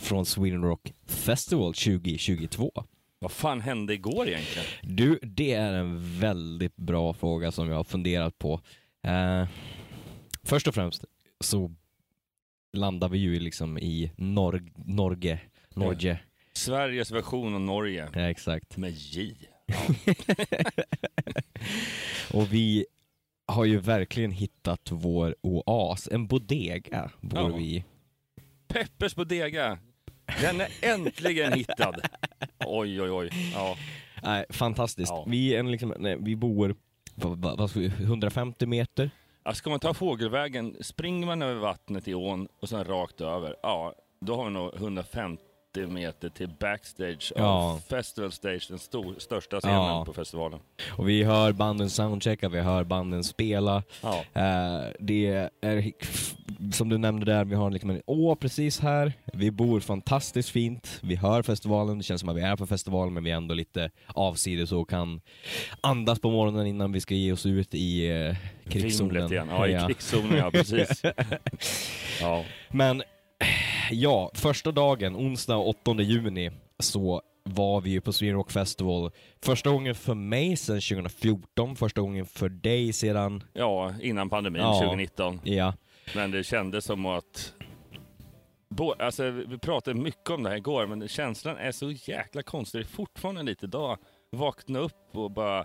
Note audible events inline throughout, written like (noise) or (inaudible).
Från Sweden Rock Festival 2022. Vad fan hände igår egentligen? Du, det är en väldigt bra fråga som jag har funderat på. Eh, först och främst så landar vi ju liksom i Nor Norge. Norge. Sveriges version av Norge. Ja, exakt. Med J. (laughs) Och vi har ju verkligen hittat vår oas, en bodega bor Ja. vi i. Peppers Bodega. Den är äntligen hittad. Oj, oj, oj. Ja. Nej, fantastiskt. Ja. Vi, är liksom, nej, vi bor vad, vad, vad ska vi, 150 meter. Ja, Ska man ta fågelvägen, springer man över vattnet i ån och sen rakt över, ja, då har vi nog 150 meter till backstage Ja. av Festival Stage, den stor, största scenen Ja. på festivalen. Och vi hör banden soundchecka, vi hör banden spela. Ja. Eh, det är, som du nämnde där, vi har liksom en å precis här. Vi bor fantastiskt fint. Vi hör festivalen, det känns som att vi är på festivalen men vi är ändå lite avsides och kan andas på morgonen innan vi ska ge oss ut i eh, krigszonen. Vimlet igen. Ja, i krigszonen, ja precis. (laughs) ja. Men ja, första dagen, onsdag 8 juni, så var vi ju på Sweden Rock Festival. Första gången för mig sedan 2014, första gången för dig sedan, ja, innan pandemin Ja. 2019. ja, Men det kändes som att... Alltså, vi pratade mycket om det här igår, men känslan är så jäkla konstig. Det är fortfarande lite dag. Vakna upp och bara...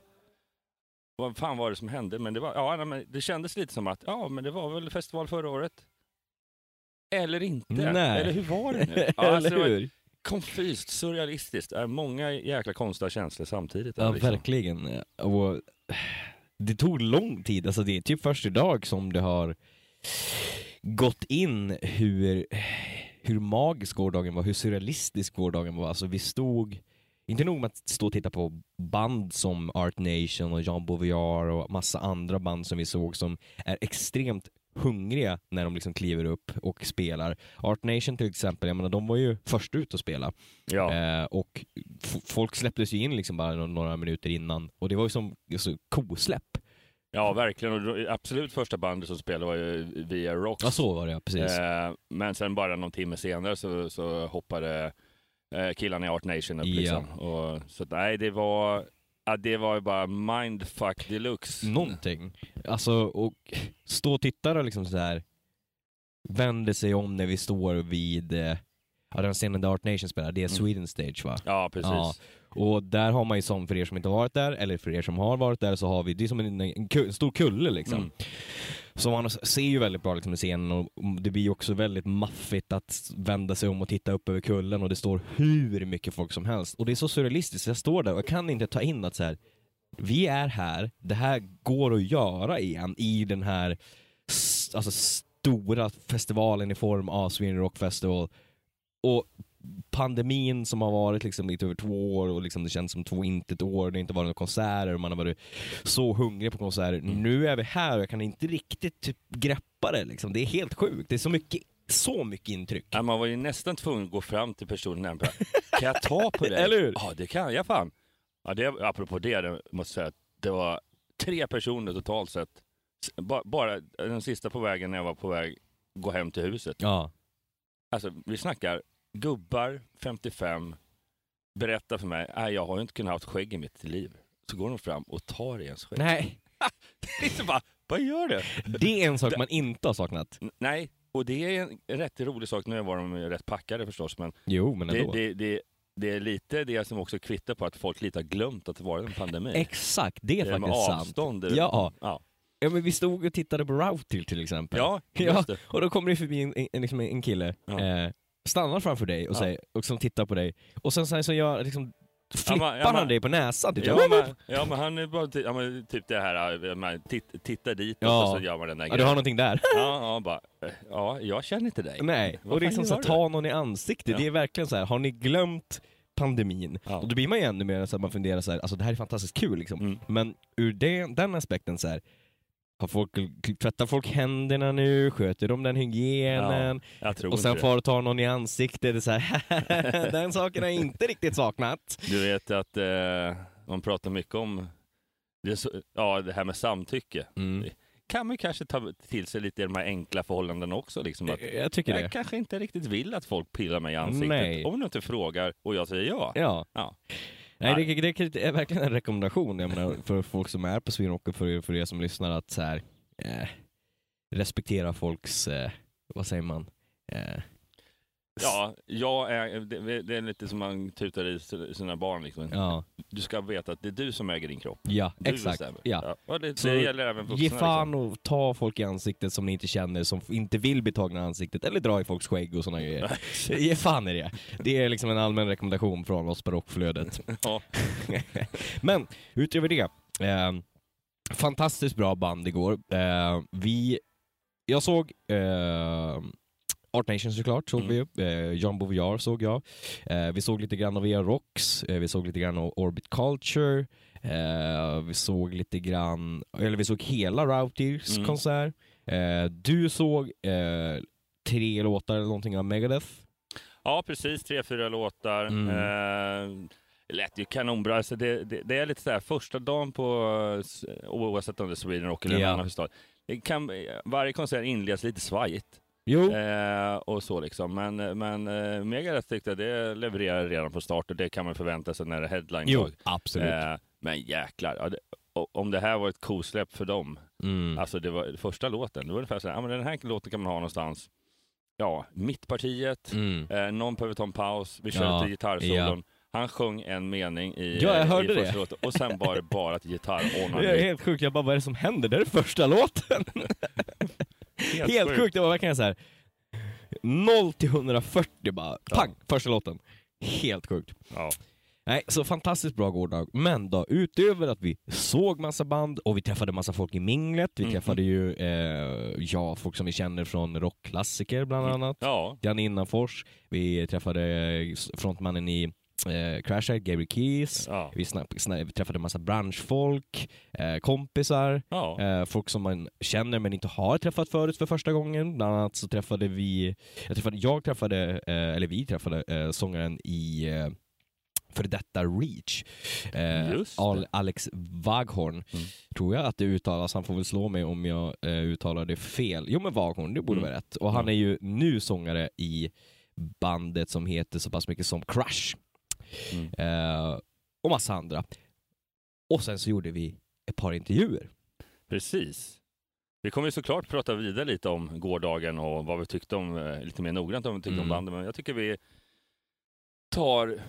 Vad fan var det som hände? Men det, var, ja, men det kändes lite som att ja, men det var väl festival förra året. Eller inte. Nej. Eller hur var det nu? (laughs) Ja, eller alltså, hur? konfyst, surrealistiskt. Är många jäkla konstiga känslor samtidigt. Ja, liksom. verkligen. Och det tog lång tid, alltså det är typ först idag som det har gått in hur, hur magisk gårdagen var, hur surrealistisk gårdagen var. Alltså vi stod, inte nog med att stå och titta på band som Art Nation och Jean Beauvoir och massa andra band som vi såg som är extremt hungriga när de liksom kliver upp och spelar. Art Nation till exempel, jag menar de var ju först ut att spela. Ja. Eh, och folk släpptes ju in liksom bara nå- några minuter innan och det var ju som alltså, kosläpp. ja, verkligen. Och absolut första bandet som spelade var ju Via Rocks. Ja så var det ja, precis. Eh, men sen bara någon timme senare så, så hoppade eh, killarna i Art Nation upp. Ja. Liksom. Och, så nej, det var, ja, det var ju bara mindfuck deluxe. Någonting. Alltså och stå och titta och liksom så här vänder sig om när vi står vid eh, ja, den scenen där Art Nation spelar, det är Mm. Sweden Stage va? Ja, precis. Ja. Och där har man ju som, för er som inte har varit där, eller för er som har varit där, så har vi, det är som en, en, en stor kulle liksom. Mm. Så man ser ju väldigt bra liksom, i scenen och det blir ju också väldigt maffigt att vända sig om och titta upp över kullen och det står hur mycket folk som helst. Och det är så surrealistiskt, jag står där och jag kan inte ta in att så här, vi är här, det här går att göra igen i den här alltså, stora festivalen i form av Sweden Rock Festival. Och pandemin som har varit liksom lite över två år och liksom det känns som två intet år, det har inte varit några konserter och man har varit så hungrig på konserter. Nu är vi här och jag kan inte riktigt typ greppa det liksom. Det är helt sjukt. Det är så mycket, så mycket intryck. Ja, man var ju nästan tvungen att gå fram till personen och kan jag ta på (laughs) dig? Eller hur? Ja, det kan jag fan. Ja, det, apropå det, det måste säga att det var tre personer totalt sett. Bara, bara den sista på vägen när jag var på väg gå hem till huset. Ja. Alltså, vi snackar gubbar, 55, berättar för mig, nej jag har ju inte kunnat ha ett skägg i mitt liv. Så går de fram och tar i ens skägg. Nej, (laughs) Det är så bara, vad gör du? det är en sak man inte har saknat. N- Nej, och det är en rätt rolig sak. Nu var de ju rätt packade förstås, men Jo, men det, ändå. det, det, det är lite det som också kvittar på att folk lite har glömt att det var en pandemi. Exakt, det är Det med faktiskt sant. avstånd. det- Ja. ja. Ja men vi stod och tittade på Routil till exempel. Ja, Ja, det. och då kommer det förbi en, en, liksom en kille, Ja. eh, stannar framför dig och, Ja. säger, och som tittar på dig. Och sen, så gör, liksom, flippar ja, men- han dig på näsan? Typ. Ja men, ja, men han är bara ty- ja, men, typ det här, man titt, tittar dit Ja. och så gör man den där ja, du har någonting där. Ja, ja, bara, ja, jag känner inte dig. Nej, Vad och liksom så här, ta någon i ansiktet. Det är verkligen så här, har ni glömt pandemin? Och då blir man ju ännu mer så att man funderar så här, alltså det här är fantastiskt kul liksom. Mm. Men ur det, den aspekten så här, har folk, tvättar folk händerna nu? Sköter de den hygienen? Jag tror och sen inte får ta någon i ansiktet, det är så här, (laughs) den saken har jag inte riktigt saknat. Du vet att eh, man pratar mycket om det, så, ja, det här med samtycke. Mm. Kan man kanske ta till sig lite i de här enkla förhållandena också. Liksom, att Jag tycker jag det. kanske inte riktigt vill att folk pillar mig i ansiktet. Nej. Om du inte frågar och jag säger ja. Ja. Ja. Nej, det, det är verkligen en rekommendation jag menar, för folk som är på Sweden Rock och för, för er som lyssnar att så här, eh, respektera folks, eh, vad säger man? Eh, Ja, jag är, det, det är lite som man tutar i sina barn. Liksom. ja, Du ska veta att det är du som äger din kropp. ja Du exakt. bestämmer. Ja. Ja, det, Så det gäller även vuxna. Ge fan liksom. och ta folk i ansiktet som ni inte känner, som inte vill bli tagna i ansiktet, eller dra i folks skägg och sådana grejer. (laughs) Ge fan i det. Det är liksom en allmän rekommendation från oss på Rockflödet. (laughs) Ja. (laughs) Men utöver det, eh, fantastiskt bra band igår. Eh, vi, jag såg eh, Art Nation såklart, såg Mm. vi. Eh, John Boviar såg jag. Eh, vi såg lite grann av Via Rocks, eh, vi såg lite grann av Orbit Culture, vi såg lite grann, eller vi såg hela Routiers Mm. konsert. Du såg tre låtar eller någonting av Megadeth. ja, precis. Tre, fyra låtar. Mm. Eh, det lät ju kanonbra. Alltså det, det, det är lite sådär, första dagen på, oavsett om det är Sweden Rock eller en annan festival. Kan, varje konsert inleds lite svajigt. Jo. Eh, och så liksom. Men, men eh, Megadeth tyckte jag det levererade redan på start och det kan man förvänta sig när det är headline-dag. absolut. Eh, men jäklar, ja, det, om det här var ett kosläpp för dem, Mm. alltså det var första låten, det var ungefär så här, ja, men den här låten kan man ha någonstans, ja, mittpartiet, Mm. eh, någon behöver ta en paus, vi kör Ja, lite gitarrsolon. Han sjöng en mening i, Ja, jag hörde i första det. låten och sen var det bara ett gitarr (laughs) Det är helt sjukt, jag bara vad är det som händer? Det är första låten! (laughs) helt sjukt. det var verkligen så här. 0 till 140 bara, pang, första låten. Helt sjukt. Ja. Nej, så fantastiskt bra gårdag. Men då, utöver att vi såg massa band och vi träffade massa folk i minglet, vi Mhm. träffade ju, eh, ja, folk som vi känner från rockklassiker bland annat. Ja, Jan Innanfors, vi träffade eh, frontmannen i eh, Crashhead, Gabriel Keys, ja, vi, vi träffade massa branschfolk, eh, kompisar, ja. eh, folk som man känner men inte har träffat förut för första gången. Bland annat så träffade vi, jag träffade, jag träffade, eh, eller vi träffade eh, sångaren i eh, för detta Reach. Eh, Alex Waghorn, Mm. tror jag att det uttalas. Han får väl slå mig om jag eh, uttalar det fel. Jo men Waghorn, det borde Mm. vara rätt. Och han är ju nu sångare i bandet som heter så pass mycket som Crush. Mm. Eh, och massa andra. Och sen så gjorde vi ett par intervjuer. Precis. Vi kommer ju såklart prata vidare lite om gårdagen och vad vi tyckte om, eh, lite mer noggrant om vad vi tyckte Mm. om bandet, men jag tycker vi tar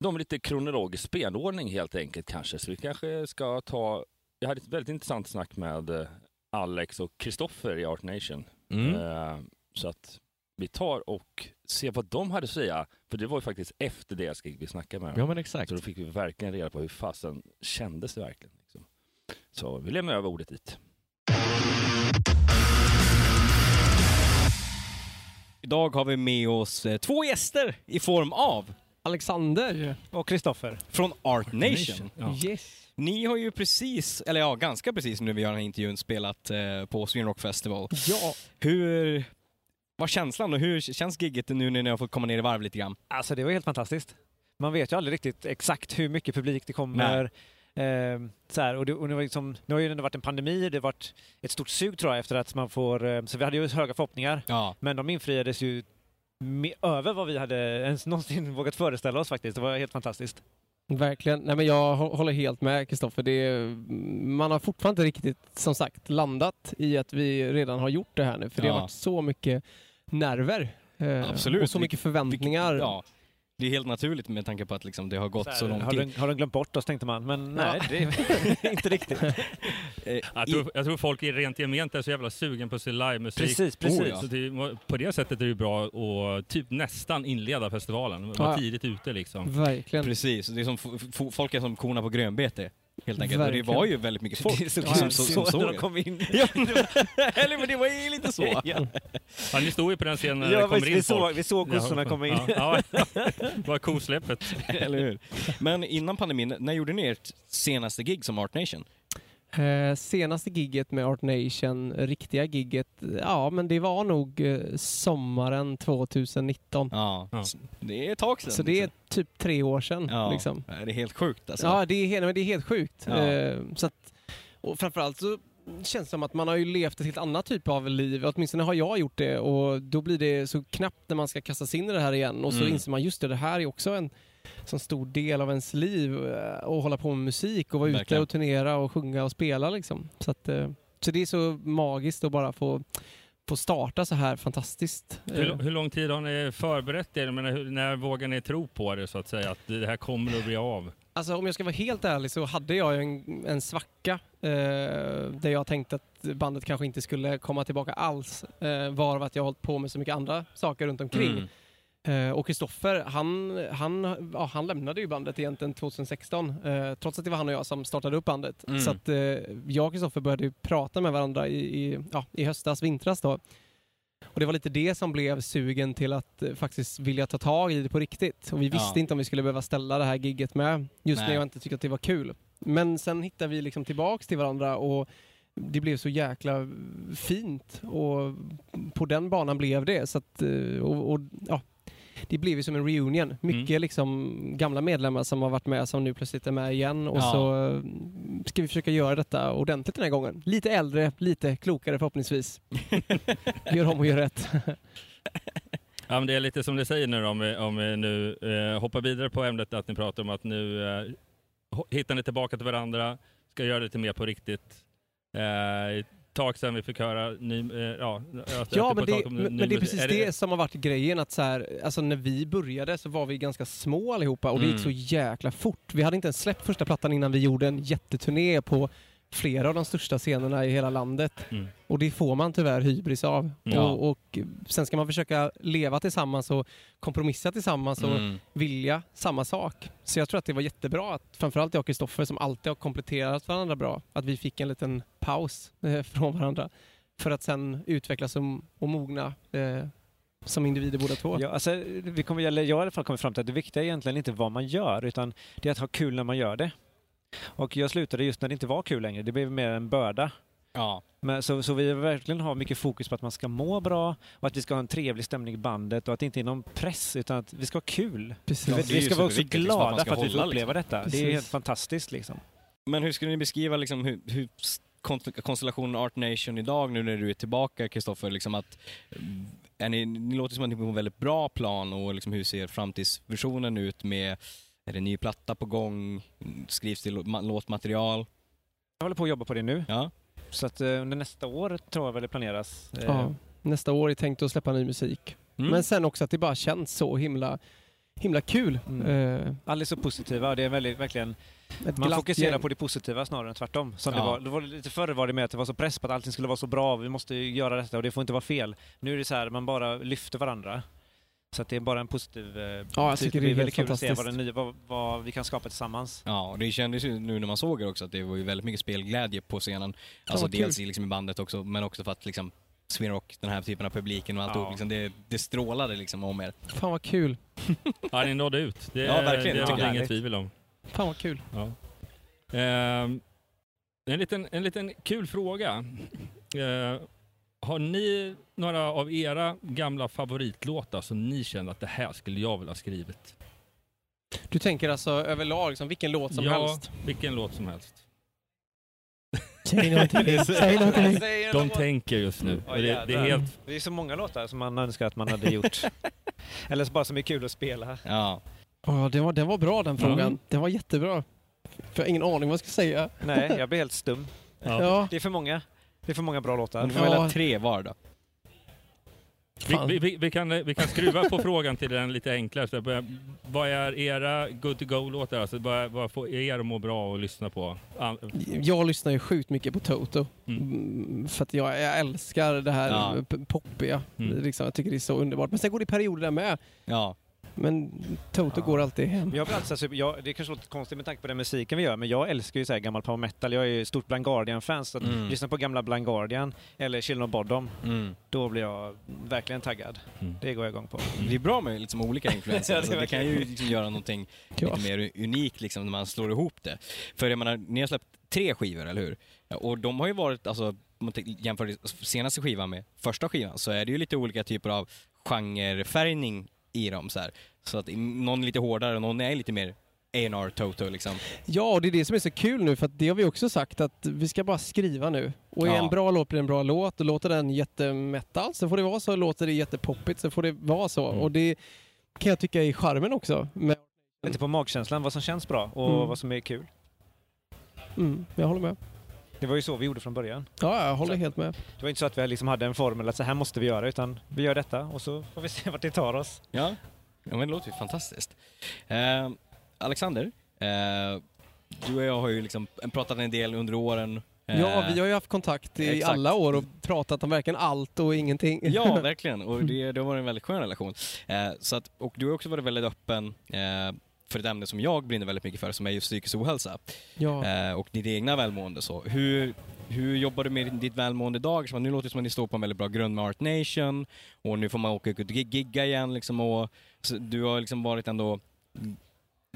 dem lite kronologisk spelordning helt enkelt kanske. Så vi kanske ska ta, jag hade ett väldigt intressant snack med eh, Alex och Kristoffer i Art Nation. Mm. Eh, Så att vi tar och ser vad de hade att säga, för det var ju faktiskt efter deras gig vi snackade med dem. Ja men exakt. Så då fick vi verkligen reda på hur fasen kändes det verkligen. Liksom. Så vi lämnar över ordet dit. Idag har vi med oss eh, två gäster i form av Alexander. Och Kristoffer. från Art Nation. Yes. Ni har ju precis, eller ja, ganska precis nu vi gör den här intervjun, spelat eh, på Sweden Rock Festival. Ja, Hur var känslan och hur känns gigget nu när ni har fått komma ner i varv lite grann? alltså det var helt fantastiskt. Man vet ju aldrig riktigt exakt hur mycket publik det kommer. Eh, så här, och det, och det var liksom, nu har ju det varit en pandemi, det har varit ett stort sug tror jag efter att man får, eh, så vi hade ju höga förhoppningar. Ja. Men de infriades ju över vad vi hade ens någonsin (laughs) vågat föreställa oss faktiskt. Det var helt fantastiskt. Verkligen. Nej, men jag hå- håller helt med Kristoffer. Det Man har fortfarande inte riktigt, som sagt, landat i att vi redan har gjort det här nu. För det Ja. har varit så mycket nerver. eh. Och så mycket förväntningar. Ja. Det är helt naturligt med tanke på att liksom det har gått så, här, lång har, tid. de, har de glömt bort oss tänkte man, men Ja. nej, det är (laughs) inte riktigt. Eh, Jag i- tror, jag tror folk är rent gement är så jävla sugen på se livemusik. Precis, precis. Oh, ja. Så det, på det sättet är det bra att typ nästan inleda festivalen. Vara Ja. tidigt ute liksom. Verkligen. Precis, det är som, folk är som korna på grönbete. Helt enkelt. Och Verkligen. det var ju väldigt mycket folk Det såg som, som, som, så såg det. kom in. (laughs) Ja, Eller men det var ju lite så. Ja. Ja, ni stod ju på den scenen när det Ja, kommer visst, in vi, såg, folk. vi såg kossorna komma in. Ja, ja. Det var kosläppet. Eller hur? Men innan pandemin, när gjorde ni ert senaste gig som Art Nation? Eh, senaste gigget med Art Nation, riktiga gigget, ja men det var nog eh, sommaren 2019. Ja, Ja. det är ett tag sedan. Så det är typ tre år sedan. ja. Liksom. Det är helt sjukt alltså. Ja, det är, helt- men det är helt sjukt. Ja. Eh, så att, och framförallt så känns det som att man har ju levt ett helt annat typ av liv. Åtminstone har jag gjort det och då blir det så knappt när man ska kasta sig in i det här igen och så Mm. inser man just det, det här är också en sån stor del av ens liv eh, och hålla på med musik och vara ute Verkligen. och turnera och sjunga och spela liksom. Så, att, eh, så det är så magiskt att bara få, få starta så här fantastiskt. Hur, Eh, hur lång tid har ni förberett er? Menar, hur, när vågar ni tro på det så att säga? Att det här kommer att bli av? Alltså om jag ska vara helt ärlig så hade jag en, en svacka eh, där jag tänkte att bandet kanske inte skulle komma tillbaka alls. Eh, varav att jag har hållit på med så mycket andra saker runt omkring. Mm. Eh, och Kristoffer, han, han, ja, han lämnade ju bandet egentligen 2016. Eh, trots att det var han och jag som startade upp bandet. Mm. Så att eh, jag och Kristoffer började ju prata med varandra i, i, ja, i höstas, vintras då. Och det var lite det som blev sugen till att eh, faktiskt vilja ta tag i det på riktigt. Och vi visste Ja. inte om vi skulle behöva ställa det här gigget med. Just Nej. när jag inte tyckte att det var kul. Men sen hittade vi liksom tillbaks till varandra och det blev så jäkla fint. Och på den banan blev det. Så att, eh, och, och, ja, det blev ju som en reunion. Mycket Mm. liksom gamla medlemmar som har varit med som nu plötsligt är med igen. Och Ja. så eh, ska vi försöka göra detta ordentligt den här gången. Lite äldre, lite klokare förhoppningsvis. (laughs) gör om och gör rätt. (laughs) Ja, men det är lite som du säger nu om vi, om vi nu eh, hoppar vidare på ämnet att ni pratar om att nu eh, hittar ni tillbaka till varandra, ska göra det lite mer på riktigt. Eh, tag sedan vi fick höra ny, eh, ja, Ja, att men det, om ny men, men det är precis det som har varit grejen. Att så här, alltså när vi började så var vi ganska små allihopa och det gick så Mm. jäkla fort. Vi hade inte ens släppt första plattan innan vi gjorde en jätteturné på flera av de största scenerna i hela landet. Mm. Och det får man tyvärr hybris av. Ja. Och, och sen ska man försöka leva tillsammans och kompromissa tillsammans och Mm. vilja samma sak. Så jag tror att det var jättebra att framförallt jag och Kristoffer som alltid har kompletterat varandra bra, att vi fick en liten paus eh, (laughs) från varandra för att sen utvecklas och, och mogna eh, som individer båda två. Ja, alltså, vi kommer, jag har i alla fall kommit fram till att det viktiga är egentligen inte vad man gör, utan det är att ha kul när man gör det. Och jag slutade just när det inte var kul längre. Det blev mer en börda. Ja. Men, så, så vi verkligen har mycket fokus på att man ska må bra och att vi ska ha en trevlig stämning i bandet och att det inte är någon press utan att vi ska ha kul. Precis. Vi, vi ska vara också liksom, glada för att vi får uppleva detta. Det är Precis. helt fantastiskt liksom. Men hur skulle ni beskriva liksom hur, hur konstellationen Art Nation idag nu när du är tillbaka Kristoffer? Liksom att, mm, är ni, ni låter som att ni är på en väldigt bra plan och liksom hur ser framtidsvisionen ut med är det ny platta på gång? Skrivs det lå- ma- låtmaterial? Jag håller på att jobba på det nu. Ja. Så att eh, under nästa år tror jag väl det planeras. Eh, Ja. Nästa år är tänkt att släppa ny musik. Mm. Men sen också att det bara känns så himla, himla kul. Mm. Eh, Alla är så positiva det är väldigt, verkligen, ett man fokuserar gäng. på det positiva snarare än tvärtom. Som Ja. det var, det var lite förr var det med att det var så press på att allting skulle vara så bra, vi måste göra detta och det får inte vara fel. Nu är det så här, man bara lyfter varandra. Så att det är bara en positiv... eh, Ja, jag tycker det är helt väldigt kul att se vad, nya, vad, vad vi kan skapa tillsammans. Ja, och det kändes ju nu när man såg det också att det var ju väldigt mycket spelglädje på scenen. Alltså dels i, liksom i bandet också, men också för att liksom Sweden Rock, den här typen av publiken och alltihop, Ja. liksom, det, det strålade liksom om er. Fan vad kul. (laughs) Ja, ni nådde ut. Det, Ja, verkligen. Det Jag är tycker det det är inget tvivel om. Fan vad kul. Ja. Ehm, en, liten, en liten kul fråga. Eh, har ni några av era gamla favoritlåtar som ni känner att det här skulle jag vilja ha skrivit? Du tänker alltså överlag, som vilken låt som ja, helst? vilken låt som helst. Säg någonting. (laughs) Säg någonting. De tänker just nu. Ja, Och det, det är helt... Det är så många låtar som man önskar att man hade gjort. (laughs) Eller så bara som är kul att spela. Ja. Ja, den, var, den var bra den frågan. Mm. Den var jättebra. För jag har ingen aning vad jag ska säga. Nej, jag blir helt stum. Ja. Ja. Det är för många. Det är för många bra låtar. Du får Ja. välja tre var då. Vi, vi, vi, kan, vi kan skruva på frågan till den lite enklare. Så börja- Vad är era good to go-låtar? Alltså, vad, vad får er att må bra att lyssna på? Jag lyssnar ju sjukt mycket på Toto. Mm. Mm, För att jag, jag älskar det här Ja. poppiga. Mm. Liksom, jag tycker det är så underbart. Men sen går det perioder där med. Ja. Men Toto går alltid hem. Jag blir alltid så här, jag, det kanske låter konstigt med tanke på den musiken vi gör, men jag älskar ju så här gammal power metal. Jag är ju stort Blind Guardian-fan, så att Mm. lyssna på gamla Blind Guardian eller Children of Bodom, Mm. då blir jag verkligen taggad. Mm. Det går jag igång på. Det är bra med liksom olika influenser. (laughs) Ja, det är så det kan ju liksom göra någonting (laughs) Ja. lite mer unikt liksom, när man slår ihop det. För jag menar, ni har släppt tre skivor, eller hur? Ja, Och de har ju varit, alltså, om man jämför senaste skivan med första skivan, så är det ju lite olika typer av genrefärgning i dem. Så, här. så att någon är lite hårdare och någon är lite mer A&R Toto liksom. Ja, och det är det som är så kul nu för att det har vi också sagt att vi ska bara skriva nu. Och är Ja. en bra låt blir en bra låt och låter den jättemetal så får det vara så. Låter det jättepoppigt så får det vara så. Mm. Och det kan jag tycka är charmen också. Men, Lite på magkänslan, vad som känns bra och Mm. vad som är kul. mm, jag håller med. Det var ju så vi gjorde från början. Ja, jag håller Så- helt med. Det var inte så att vi liksom hade en formel att så här måste vi göra, utan vi gör detta och så får vi (laughs) se vart det tar oss. Ja, ja men det låter ju fantastiskt. Eh, Alexander, eh, du och jag har ju liksom pratat en del under åren. Eh, Ja, vi har ju haft kontakt i exakt. alla år och pratat om verkligen allt och ingenting. Ja, (laughs) verkligen. Och det, det har varit en väldigt skön relation. Eh, så att, och du har också varit väldigt öppen eh, för ett ämne som jag brinner väldigt mycket för, som är just psykisk ohälsa. ja. Eh, och ditt egna välmående. Så. Hur, hur jobbar du med ditt välmående idag? Så Nu låter det som att ni står på en väldigt bra grund med Art Nation och nu får man åka ut och gig- gigga igen. Liksom, och, du har liksom varit ändå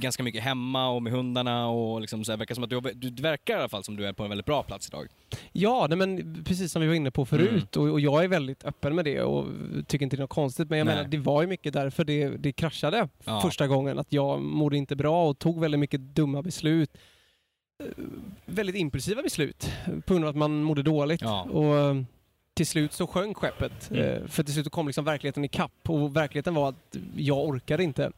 ganska mycket hemma och med hundarna och liksom så här, verkar som att du, har- du verkar i alla fall som du är på en väldigt bra plats idag. Ja, nej, men precis som vi var inne på förut och, och jag är väldigt öppen med det och tycker inte det är något konstigt. Men jag Nej. menar, det var ju mycket därför det, det kraschade Ja. första gången. Att jag mådde inte bra och tog väldigt mycket dumma beslut. Eh, Väldigt impulsiva beslut på grund av att man mådde dåligt. Ja. Och eh, till slut så sjönk skeppet. Mm. Eh, För till slut kom liksom verkligheten i kapp och verkligheten var att jag orkade inte.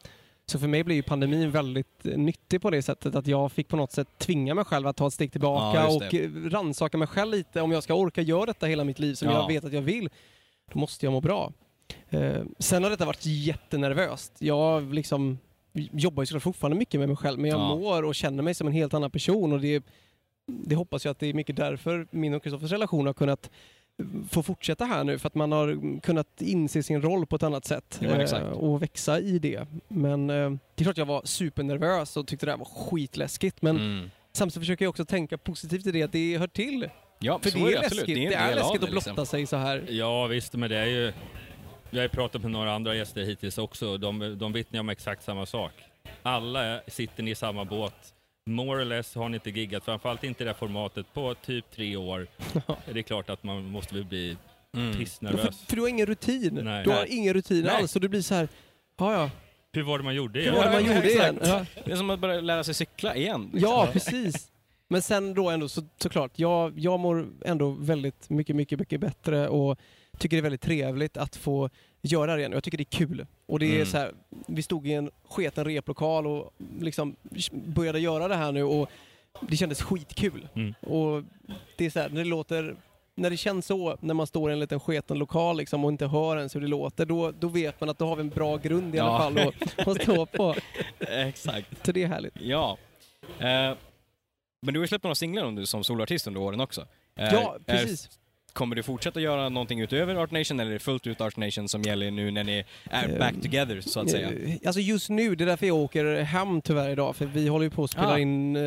Så för mig blev ju pandemin väldigt eh, nyttig på det sättet att jag fick på något sätt tvinga mig själv att ta ett steg tillbaka Ja, och eh, rannsaka mig själv lite. Om jag ska orka göra detta hela mitt liv som Ja. jag vet att jag vill, då måste jag må bra. Eh, sen har detta varit jättenervöst. Jag liksom jobbar ju såklart fortfarande mycket med mig själv, men jag Ja. mår och känner mig som en helt annan person och det, det hoppas jag att det är mycket därför min och Kristoffers relation har kunnat få fortsätta här nu för att man har kunnat inse sin roll på ett annat sätt Ja, eh, och växa i det. Men eh, det är klart jag var supernervös och tyckte det här var skitläskigt men Mm. samtidigt försöker jag också tänka positivt i det att det hör till. Ja, För det är, absolut. läskigt, det en är, del av läskigt det, att blotta liksom. sig så här. Ja visst, men det är ju... Vi har pratat med några andra gäster hittills också. De, de vittnar om exakt samma sak. Alla är- sitter ni i samma båt. More or less har ni inte giggat, framförallt inte i det här formatet, på typ tre år. (laughs) Det är klart att man måste väl bli Mm. Ja, för, pissnervös. för du har ingen rutin. Nej. Du har Nej. ingen rutin Nej. alls och du blir så här, ja ja, Hur var det man gjorde? hur var det man gjorde igen? Ja. Det är som att börja lära sig cykla igen. liksom. Ja, precis. Men sen då ändå så, såklart, jag, jag mår ändå väldigt mycket, mycket, mycket bättre och tycker det är väldigt trevligt att få göra det igen. Jag tycker det är kul. Och det är Mm. så här, vi stod i en sketen replokal och liksom började göra det här nu och det kändes skitkul. Mm. Och det är så här, när det låter när det känns så, när man står i en liten sketen lokal liksom, och inte hör ens hur det låter, då, då vet man att då har vi en bra grund i alla Ja. fall att, (laughs) att stå på. Exakt. Så det är härligt. Ja. Eh, men du har ju släppt några singlar nu som soloartist under åren också. Eh, Ja, precis. Kommer du fortsätta göra någonting utöver Art Nation eller är det fullt ut Art Nation som gäller nu när ni är Ehm, back together så att säga? Eh, Alltså just nu, det är därför jag åker hem tyvärr idag, för vi håller ju på att spela Ah. in eh,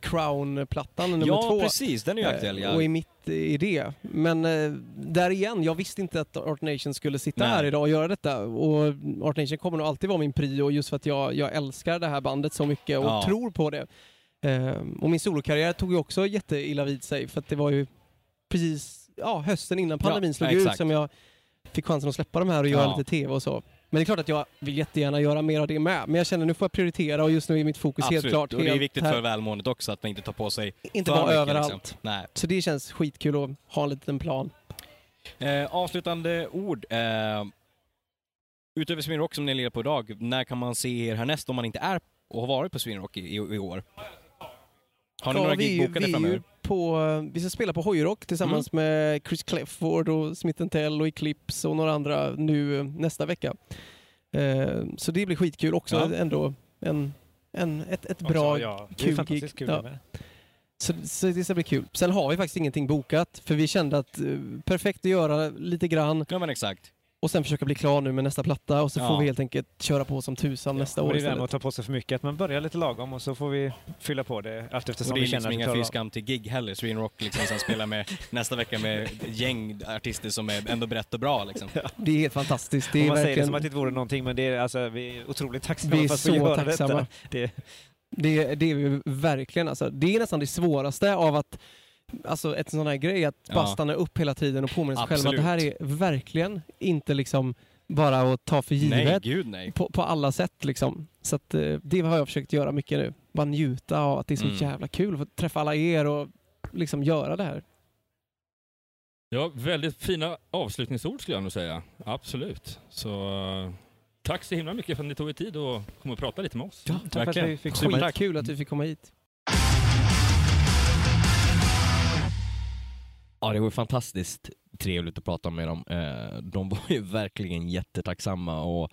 Crown-plattan nummer Ja, två. precis. Den är ju Eh, aktuell. Ja. Och är mitt i det. Men eh, där igen, jag visste inte att Art Nation skulle sitta Nej. här idag och göra detta. Och Art Nation kommer nog alltid vara min prio just för att jag, jag älskar det här bandet så mycket och Ja. tror på det. Eh, och min solokarriär tog ju också jätteilla vid sig för att det var ju precis ja, hösten innan pandemin Ja, slog ut exakt. som jag fick chansen att släppa de här och göra Ja. lite TV och så. Men det är klart att jag vill jättegärna göra mer av det med. Men jag känner nu får jag prioritera och just nu är mitt fokus helt klart och det är viktigt för välmåendet också att man inte tar på sig Inte vara överallt. Liksom. Nej. Så det känns skitkul att ha en liten plan. Eh, avslutande ord. Eh, utöver Sweden Rock som ni lirar på idag, när kan man se er härnäst om man inte är och har varit på Sweden Rock i, i, i år? Har ni Ja, några vi gig bokade vi framöver? På, vi ska spela på Hojrock tillsammans med Chris Clefford och Smith Tell och Eclipse och några andra nu eh, nästa vecka. Eh, så det blir skitkul också. Ja. Ändå en, en, ett, ett bra Också, ja, kul gig. kul Ja. Så, så det ska bli kul. Sen har vi faktiskt ingenting bokat för vi kände att eh, perfekt att göra lite grann Ja men exakt. Och sen försöka bli klar nu med nästa platta och så Ja. får vi helt enkelt köra på som tusan nästa Och år det är det med istället. att ta på sig för mycket, att man börjar lite lagom och så får vi fylla på det allt eftersom Och det är vi känner liksom att vi inga fy skam till gig heller. Sweden Rock liksom sen spelar med nästa vecka med gäng artister som är ändå brett och bra liksom. Det är helt fantastiskt. Det Och är man säger det verkligen... som att det inte vore någonting, men det är, alltså, vi är otroligt tacksamma Vi är för att få så göra tacksamma. detta. Det, Det, det är vi verkligen alltså. Det är nästan det svåraste av att Alltså ett sån här grej, att bara Ja. stanna upp hela tiden och påminna sig själv att det här är verkligen inte liksom bara att ta för Nej, givet gud nej. på, på alla sätt liksom. Så att eh, det har jag försökt göra mycket nu. Bara njuta av att det är så Mm. jävla kul att få träffa alla er och liksom göra det här. Ja, väldigt fina avslutningsord skulle jag nog säga. Absolut. Så eh, tack så himla mycket för att ni tog er tid och kom och prata lite med oss. tack för att verkligen. vi fick Supertack. Skitkul att vi fick komma hit. Ja, det var fantastiskt trevligt att prata med dem. Eh, De var ju (laughs) verkligen jättetacksamma och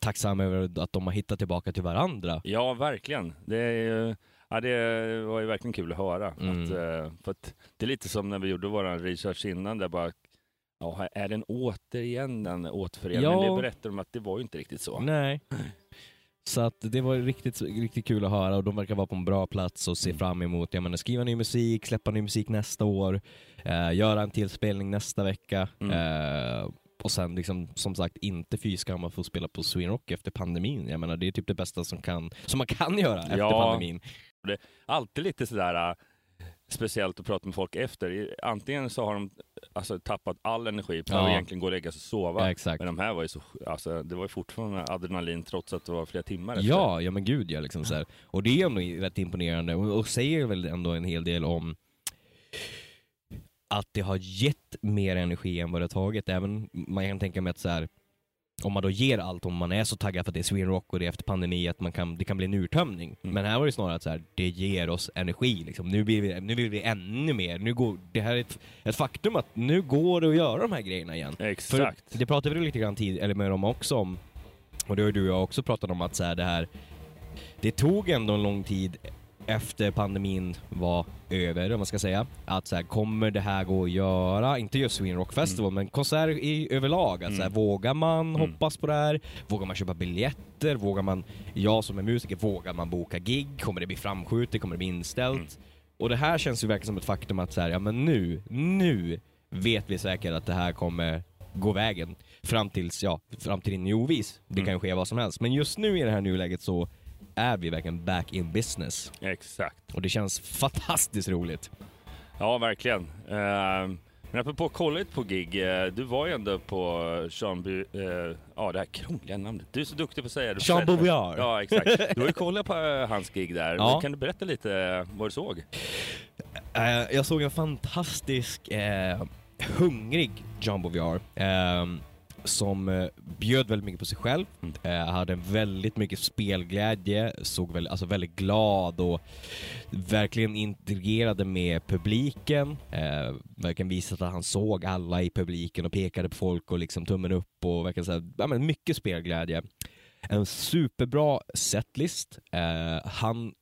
tacksamma över att de har hittat tillbaka till varandra. Ja, verkligen. Det, är, ja, det var ju verkligen kul att höra. Mm. Att, eh, för att det är lite som när vi gjorde vår research innan, där bara Ja, är den återigen den återföreningen? Ja. Det berättar de att det var ju inte riktigt så. Nej. (clears throat) Så att det var riktigt, riktigt kul att höra och de verkar vara på en bra plats och se Mm. fram emot, jag menar skriva ny musik, släppa ny musik nästa år, eh, göra en till spelning nästa vecka Mm. eh, och sen liksom som sagt inte fy skam att få spela på Sweden Rock efter pandemin. Jag menar det är typ det bästa som, kan, som man kan (laughs) göra efter Ja. pandemin. Alltid lite sådär äh, speciellt att prata med folk efter. Antingen så har de alltså, tappat all energi på Ja. egentligen gå och lägga sig och sova. Ja, exakt. Men de här var ju så, alltså, det var ju fortfarande adrenalin trots att det var flera timmar efter. Ja, ja men gud ja. Liksom så här. Och det är ändå rätt imponerande och, och säger väl ändå en hel del om att det har gett mer energi än vad det har tagit. Även man kan tänka mig att så här, om man då ger allt, om man är så taggad för att det är Sweden Rock och det är efter pandemi, att man kan, det kan bli en urtömning. Mm. Men här var det snarare att så här, det ger oss energi. Liksom. Nu, blir vi, nu vill vi ännu mer. Nu går, det här är ett, ett faktum att nu går det att göra de här grejerna igen. Exakt. För det pratade vi lite grann tid, eller med dem också om, och det har ju du och jag också pratat om att så här, det här, det tog ändå en lång tid efter pandemin var över, om man ska säga, att så här, kommer det här gå att göra? Inte just Sweden Rock Festival, men konserter i, överlag. Att, så här, Mm. vågar man Mm. hoppas på det här? Vågar man köpa biljetter? Vågar man, jag som är musiker, vågar man boka gig? Kommer det bli framskjutet? Kommer det bli inställt? Mm. Och det här känns ju verkligen som ett faktum att så här, ja men nu, nu vet vi säkert att det här kommer gå vägen. Fram tills, ja, fram till en ovis. Det Mm. kan ju ske vad som helst. Men just nu i det här nuläget så är vi verkligen back in business. Exakt. Och det känns fantastiskt roligt. Ja, verkligen. Eh, men apropå att kolla lite på gig, eh, du var ju ändå på Jean Bu, eh, ja det här krångliga namnet. Du är så duktig på att säga det. Jean Beauvoir. Ja, exakt. (laughs) Du har ju kollat på eh, hans gig där. Ja. Kan du berätta lite eh, vad du såg? Eh, jag såg en fantastisk, eh, hungrig John Beauvoir. Som eh, bjöd väldigt mycket på sig själv, Mm. eh, hade väldigt mycket spelglädje, såg väldigt, alltså väldigt glad och verkligen interagerade med publiken. Eh, verkligen visade att han såg alla i publiken och pekade på folk och liksom tummen upp och verkligen så här, ja, men mycket spelglädje. En superbra setlist. Eh, han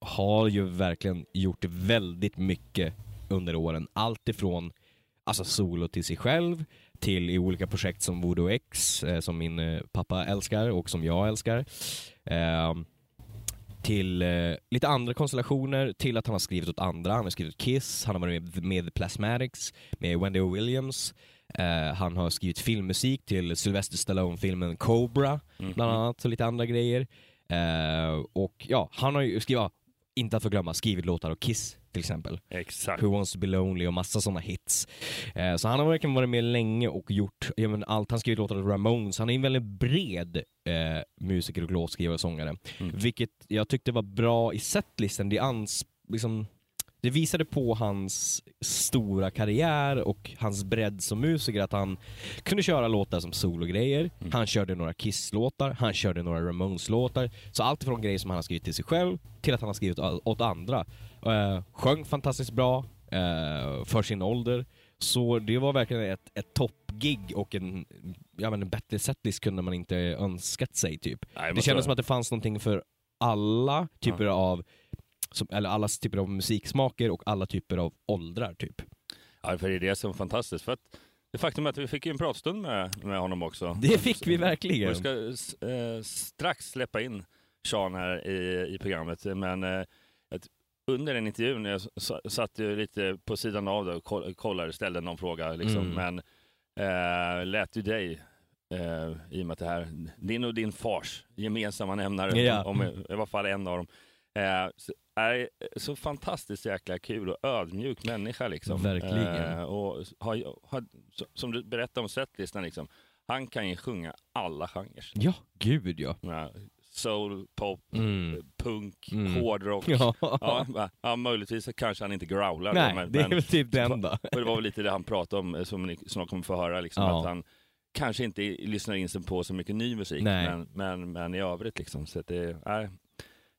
har ju verkligen gjort väldigt mycket under åren. Allt ifrån alltså solo till sig själv till i olika projekt som Voodoo X eh, som min eh, pappa älskar och som jag älskar. Eh, till eh, lite andra konstellationer, till att han har skrivit åt andra. Han har skrivit Kiss, han har varit med, med Plasmatics, med Wendy O. Williams. Han har skrivit filmmusik till Sylvester Stallone-filmen Cobra bland annat och lite andra grejer. Eh, och ja, han har ju skrivit, inte att förglömma, skrivit låtar av Kiss till exempel. Exakt. Who wants to be lonely och massa sådana hits. Eh, så han har verkligen varit med länge och gjort ja, men allt. Han skrivit låtar av Ramones. Han är en väldigt bred eh, musiker och låtskrivare och sångare. Mm. Vilket jag tyckte var bra i setlisten. Det, ans, liksom, det visade på hans stora karriär och hans bredd som musiker. Att han kunde köra låtar som sologrejer. Mm. Han körde några Kiss-låtar. Han körde några Ramones-låtar. Så allt från grejer som han har skrivit till sig själv till att han har skrivit åt andra. Eh, sjöng fantastiskt bra eh, för sin ålder. Så det var verkligen ett, ett toppgig och en, ja, men en bättre setlist kunde man inte önskat sig. typ. Nej, Det kändes som att det fanns någonting för alla typer av som, eller alla typer av musiksmaker och alla typer av åldrar typ. Ja, för det är det som är fantastiskt. För att det faktum att vi fick en pratstund med, med honom också. Det fick vi verkligen. Vi ska eh, strax släppa in Sean här i, i programmet, men eh, under den intervjun, jag satt ju lite på sidan av det och koll- kollade, ställde någon fråga, liksom, Mm. men eh, lät ju dig Eh, I och med att det här, din och din fars gemensamma nämnare, Ja. om, i alla fall en av dem, eh, är så fantastiskt jäkla kul och ödmjuk människa. Liksom. Verkligen. Eh, och har, har, som du berättade om setlistan, liksom, han kan ju sjunga alla genrer. Ja, gud ja. Ja, soul, pop, Mm. punk, Mm. hårdrock. (laughs) Ja. Ja, ja, möjligtvis kanske han inte growlar. då, Nej, men, det är väl typ det enda. (laughs) och det var väl lite det han pratade om, eh, som ni snart kommer få höra. Liksom, Ja. Att han kanske inte lyssnar in sig på så mycket ny musik, Nej. men, men, men i övrigt. Liksom, så det är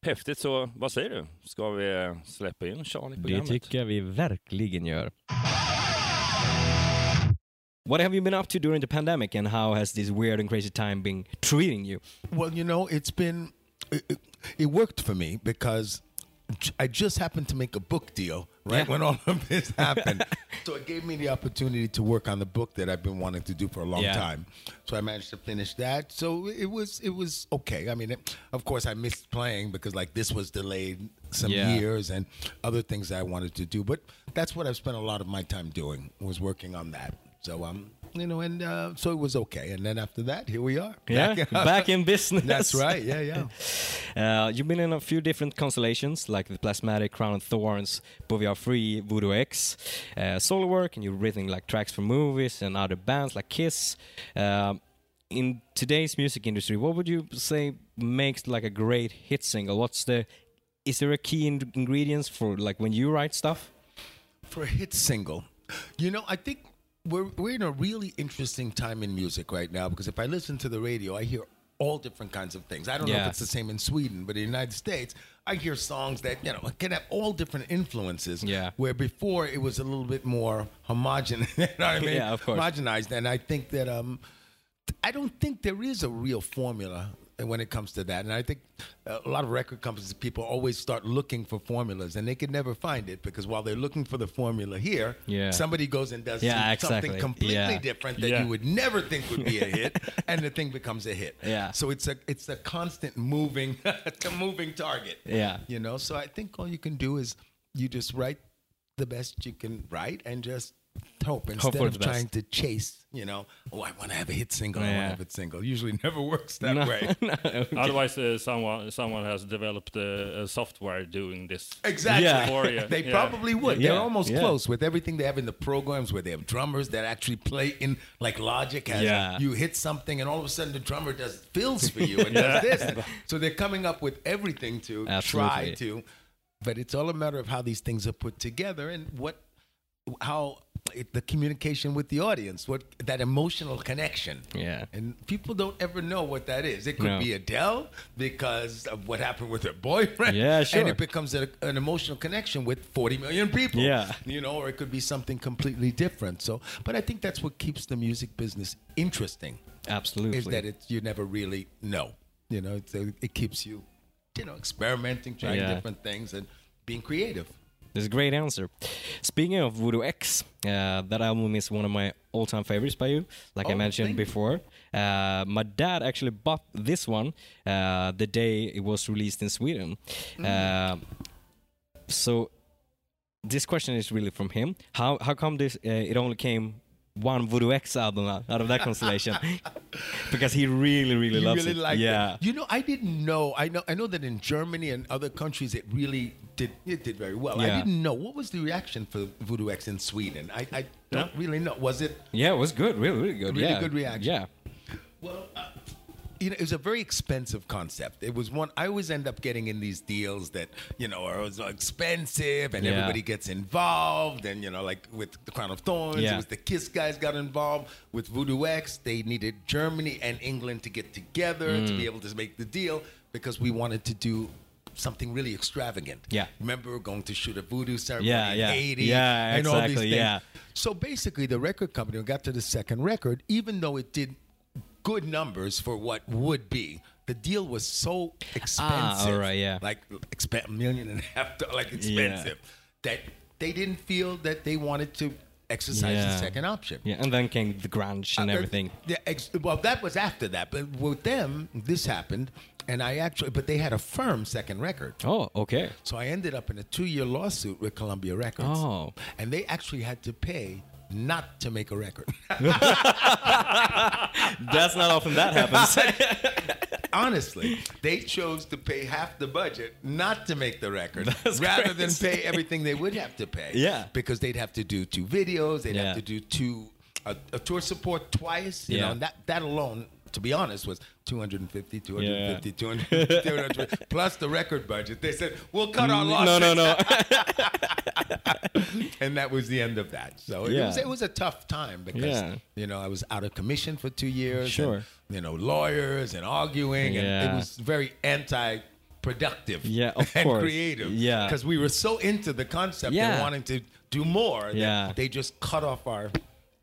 häftigt. Så vad säger du? Ska vi eh, släppa in Sean i Det programmet? tycker jag vi verkligen gör. What have you been up to during the pandemic and how has this weird and crazy time been treating you? Well, you know, it's been it, it- worked for me because I just happened to make a book deal right Yeah. when all of this (laughs) happened. so it gave me the opportunity to work on the book that I've been wanting to do for a long Yeah. time. So I managed to finish that. So it was it was okay. I mean, it, of course, I missed playing because like this was delayed some Yeah. years and other things I wanted to do. But that's what I've spent a lot of my time doing was working on that. So um, you know, and uh, so it was okay. And then after that, here we are. Yeah, back in (laughs) business. That's right. Yeah, yeah. (laughs) Uh, you've been in a few different constellations, like the Plasmatic, Crown of Thorns, Bovia Free, Voodoo X, uh, solo work, and you've written like tracks for movies and other bands like Kiss. Um in today's music industry, what would you say makes like a great hit single? What's the is there a key in- ingredients for like when you write stuff? for a hit single. You know, I think we're we're in a really interesting time in music right now because if I listen to the radio, I hear all different kinds of things. I don't know if it's the same in Sweden, but in the United States, I hear songs that you know can have all different influences. Yeah. Where before it was a little bit more homogenous. (laughs) you know I (laughs) mean? Yeah, of course. Homogenized, and I think that um, I don't think there is a real formula when it comes to that. And I think uh, a lot of record companies, people always start looking for formulas, and they can never find it because while they're looking for the formula here, Yeah. somebody goes and does Yeah, some- exactly. something completely Yeah. different that you would never think would be a hit, (laughs) and the thing becomes a hit. Yeah. So it's a it's a constant moving, (laughs) a moving target. Yeah. You know. So I think all you can do is you just write the best you can write and just hope instead for of the best. trying to chase. You know, oh, I want to have a hit single. I want to have a hit single. Usually (laughs) never works that No, way. (laughs) no, okay. Otherwise, uh, someone someone has developed a, a software doing this. Exactly. Yeah. For you. (laughs) They Yeah. probably would. Yeah, They're almost yeah. close with everything they have in the programs where they have drummers that actually play in like Logic has Yeah. you hit something and all of a sudden the drummer does fills for you and does this. So they're coming up with everything to try to but it's all a matter of how these things are put together and what how it, the communication with the audience, what that emotional connection. Yeah. And people don't ever know what that is. It could No. be Adele because of what happened with her boyfriend. Yeah, sure. And it becomes a, an emotional connection with 40 million people. Yeah. You know, or it could be something completely different. So, but I think that's what keeps the music business interesting Absolutely. is that it you never really know. You know, it's, it keeps you, you know, experimenting, trying Yeah. different things and being creative. That's a great answer. Speaking of Voodoo X, uh, that album is one of my all-time favorites by you, like I Oh, mentioned before. Uh, my dad actually bought this one uh, the day it was released in Sweden. Mm. So this question is really from him. How how come this uh, it only came one Voodoo X album out of that constellation? (laughs) because he really really you loves really it. yeah. it. You know, I didn't know. I know. I know that in Germany and other countries, it really did. It did very well. Yeah. I didn't know what was the reaction for Voodoo X in Sweden. I, I don't really know. Was it? Yeah, it was good. Really really good. Really yeah. good reaction. Yeah. Well, uh, you know, it was a very expensive concept. It was one I always end up getting in these deals that you know are so expensive, and Yeah. everybody gets involved. And you know, like with the Crown of Thorns, Yeah. it was the Kiss guys got involved. With Voodoo X, they needed Germany and England to get together to Mm. be able to make the deal because we wanted to do something really extravagant. Yeah. Remember going to shoot a voodoo ceremony Yeah, in yeah. Haiti Yeah, and all these things. yeah. So basically, the record company got to the second record, even though it did good numbers for what would be, the deal was so expensive. Ah, all right, yeah. Like exp- a million and a half, dollars, like expensive, yeah. that they didn't feel that they wanted to exercise Yeah. the second option. Yeah, and then came the grunge and Uh, everything. Yeah, ex- well, that was after that. But with them, this happened, and I actually, but they had a firm second record. Oh, okay. So I ended up in a two-year lawsuit with Columbia Records. Oh. and they actually had to pay not to make a record. (laughs) That's not often that happens. (laughs) Honestly, they chose to pay half the budget not to make the record, (laughs) That's rather than pay everything they would have to pay. Yeah. because they'd have to do two videos, they'd Yeah. have to do two a, a tour support twice. You Yeah. know, and that that alone. To be honest, was 250, 250, Yeah. 250, 250, (laughs) plus the record budget. They said, we'll cut our losses. no, no. No. (laughs) and that was the end of that. So it, was, it was a tough time because Yeah. you know I was out of commission for two years. Sure. and, you know, lawyers and arguing, and Yeah. it was very anti-productive. Yeah, of (laughs) and course. creative. Yeah. because we were so into the concept Yeah. and wanting to do more. that Yeah. they just cut off our.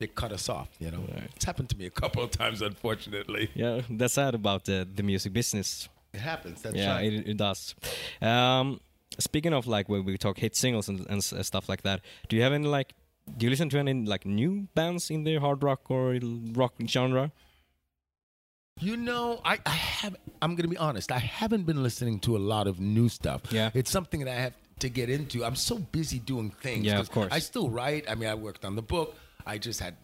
They cut us off. You know, Right. it's happened to me a couple of times, unfortunately. yeah, that's sad about the, the music business. It happens. That's yeah, right. it, it does. Um, speaking of like when we talk hit singles and, and stuff like that, do you have any like? Do you listen to any like new bands in the hard rock or rock genre? You know, I, I have. I'm to be honest. I haven't been listening to a lot of new stuff. Yeah. it's something that I have to get into. I'm so busy doing things. Yeah, of course. I still write. I mean, I worked on the book. I just had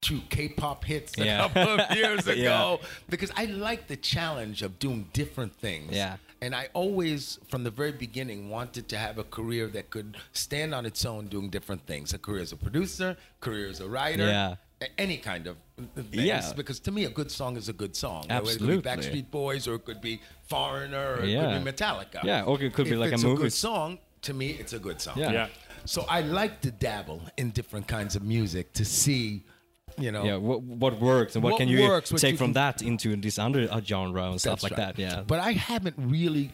two K-pop hits a Yeah. couple of (laughs) years Yeah. ago because I like the challenge of doing different things. Yeah. And I always, from the very beginning, wanted to have a career that could stand on its own doing different things. A career as a producer, career as a writer, Yeah. any kind of things. Yeah. Because to me, a good song is a good song. It Absolutely. could be Backstreet Boys, or it could be Foreigner, or it could be Metallica. Yeah, or it could be If like a it's movie. good song. To me, it's a good song. Yeah. Yeah. So I like to dabble in different kinds of music to see, you know. Yeah, what what works and what, What can you works, take you from can- that into this under genre and stuff like right. that? Yeah, But I haven't really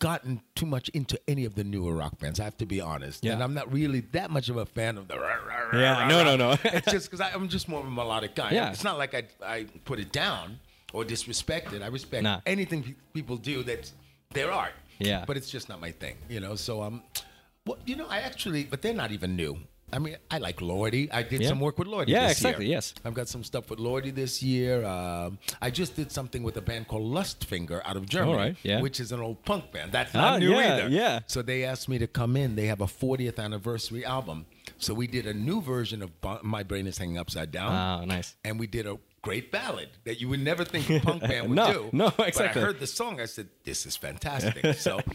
gotten too much into any of the newer rock bands. I have to be honest. Yeah. And I'm not really that much of a fan of the. rah, rah, Yeah, rah, no, no, no. it's (laughs) just because I'm just more of a melodic guy. Yeah. It's not like I I put it down or disrespect it. I respect Nah. anything pe- people do that's their art. Yeah. But it's just not my thing. You know. So um, well, you know, I actually, but they're not even new. I mean, I like Lordy. I did Yeah. some work with Lordy. Yeah, exactly, Year. yes. I've got some stuff with Lordy this year. Um, I just did something with a band called Lustfinger out of Germany, right, yeah. which is an old punk band. That's Ah, not new yeah, either. yeah. So they asked me to come in. They have a 40th anniversary album. So we did a new version of My Brain is Hanging Upside Down. Ah, nice. And we did a great ballad that you would never think a punk (laughs) band would No, do. no, exactly. But. I heard the song. I said, this is fantastic. so. (laughs)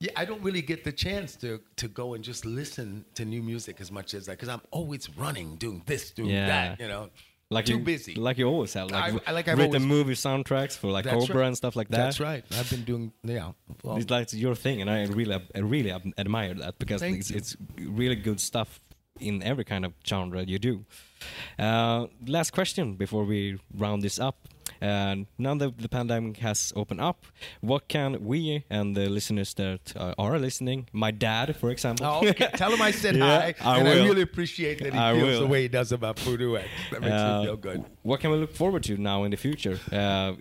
Yeah, I don't really get the chance to to go and just listen to new music as much as I, because I'm always running, doing this, doing Yeah. that. You know, like too you, busy. like you always have, like, I- I- like I've written movie soundtracks for like That's Cobra right. and stuff like that. That's right. I've been doing yeah. Well, It's like your thing, and I really, I really ad- admire that because it's, it's really good stuff in every kind of genre you do. Uh, last question before we round this up. Uh, now that the pandemic has opened up, what can we and the listeners that uh, are listening, my dad, for example, Oh, okay. (laughs) Tell him I said Yeah, hi, I and I really appreciate that he I feels will. the way he does about Voodoo X. That makes Uh, me feel good. What can we look forward to now in the future? Uh,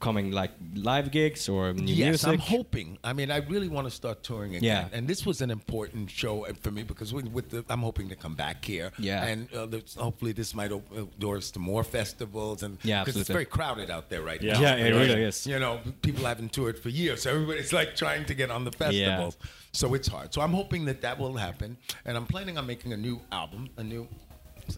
coming like live gigs or new yes, music? I'm hoping. I mean, I really want to start touring again, Yeah. and this was an important show for me because with, with the, I'm hoping to come back here. Yeah. and uh, hopefully this might open doors to more festivals, and Yeah, because it's very crowded out there right Yeah. now. yeah, it Yeah. really is. You know, people haven't toured for years, so everybody's like trying to get on the festivals. So it's hard. So I'm hoping that that will happen, and I'm planning on making a new album, a new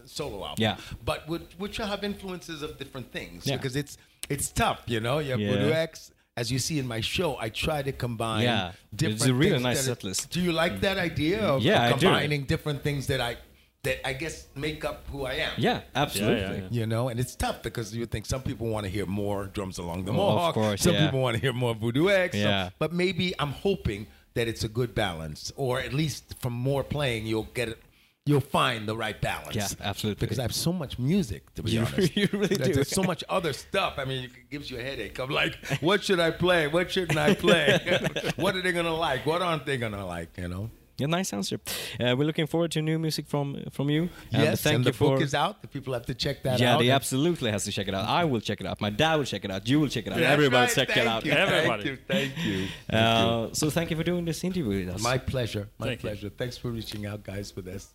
solo album. Yeah. but which, which will have influences of different things Yeah. because it's it's tough. You know, you have Yeah. Voodoo X. As you see in my show, I try to combine Yeah. different. It's a really nice set list. Do you like that idea of, Yeah, of I do. combining different things that I that I guess make up who I am? Yeah, absolutely. yeah. You know, and it's tough because you think some people want to hear more drums along the Oh, of course, some yeah. people want to hear more Voodoo X. so- Yeah. but maybe I'm hoping that it's a good balance, or at least from more playing, you'll get you'll find the right balance. Yeah, absolutely. Because I have so much music, to be You- honest. (laughs) you really do. there's so much other stuff. I mean, it gives you a headache of like, what should I play? What shouldn't I play? (laughs) (laughs) what are they gonna like? What aren't they gonna like? You know. Yeah, nice answer. Uh, we're looking forward to new music from from you. And yes, thank and you the for. book is out. The people have to check that yeah, out. Yeah, they absolutely has to check it out. I will check it out. My dad will check it out. You will check it out. That's Everybody right. check it out. you, Everybody. Thank you. Thank you. Thank you. Uh, so thank you for doing this interview with us. My pleasure. My Thank you. pleasure. Thanks for reaching out, guys, for this.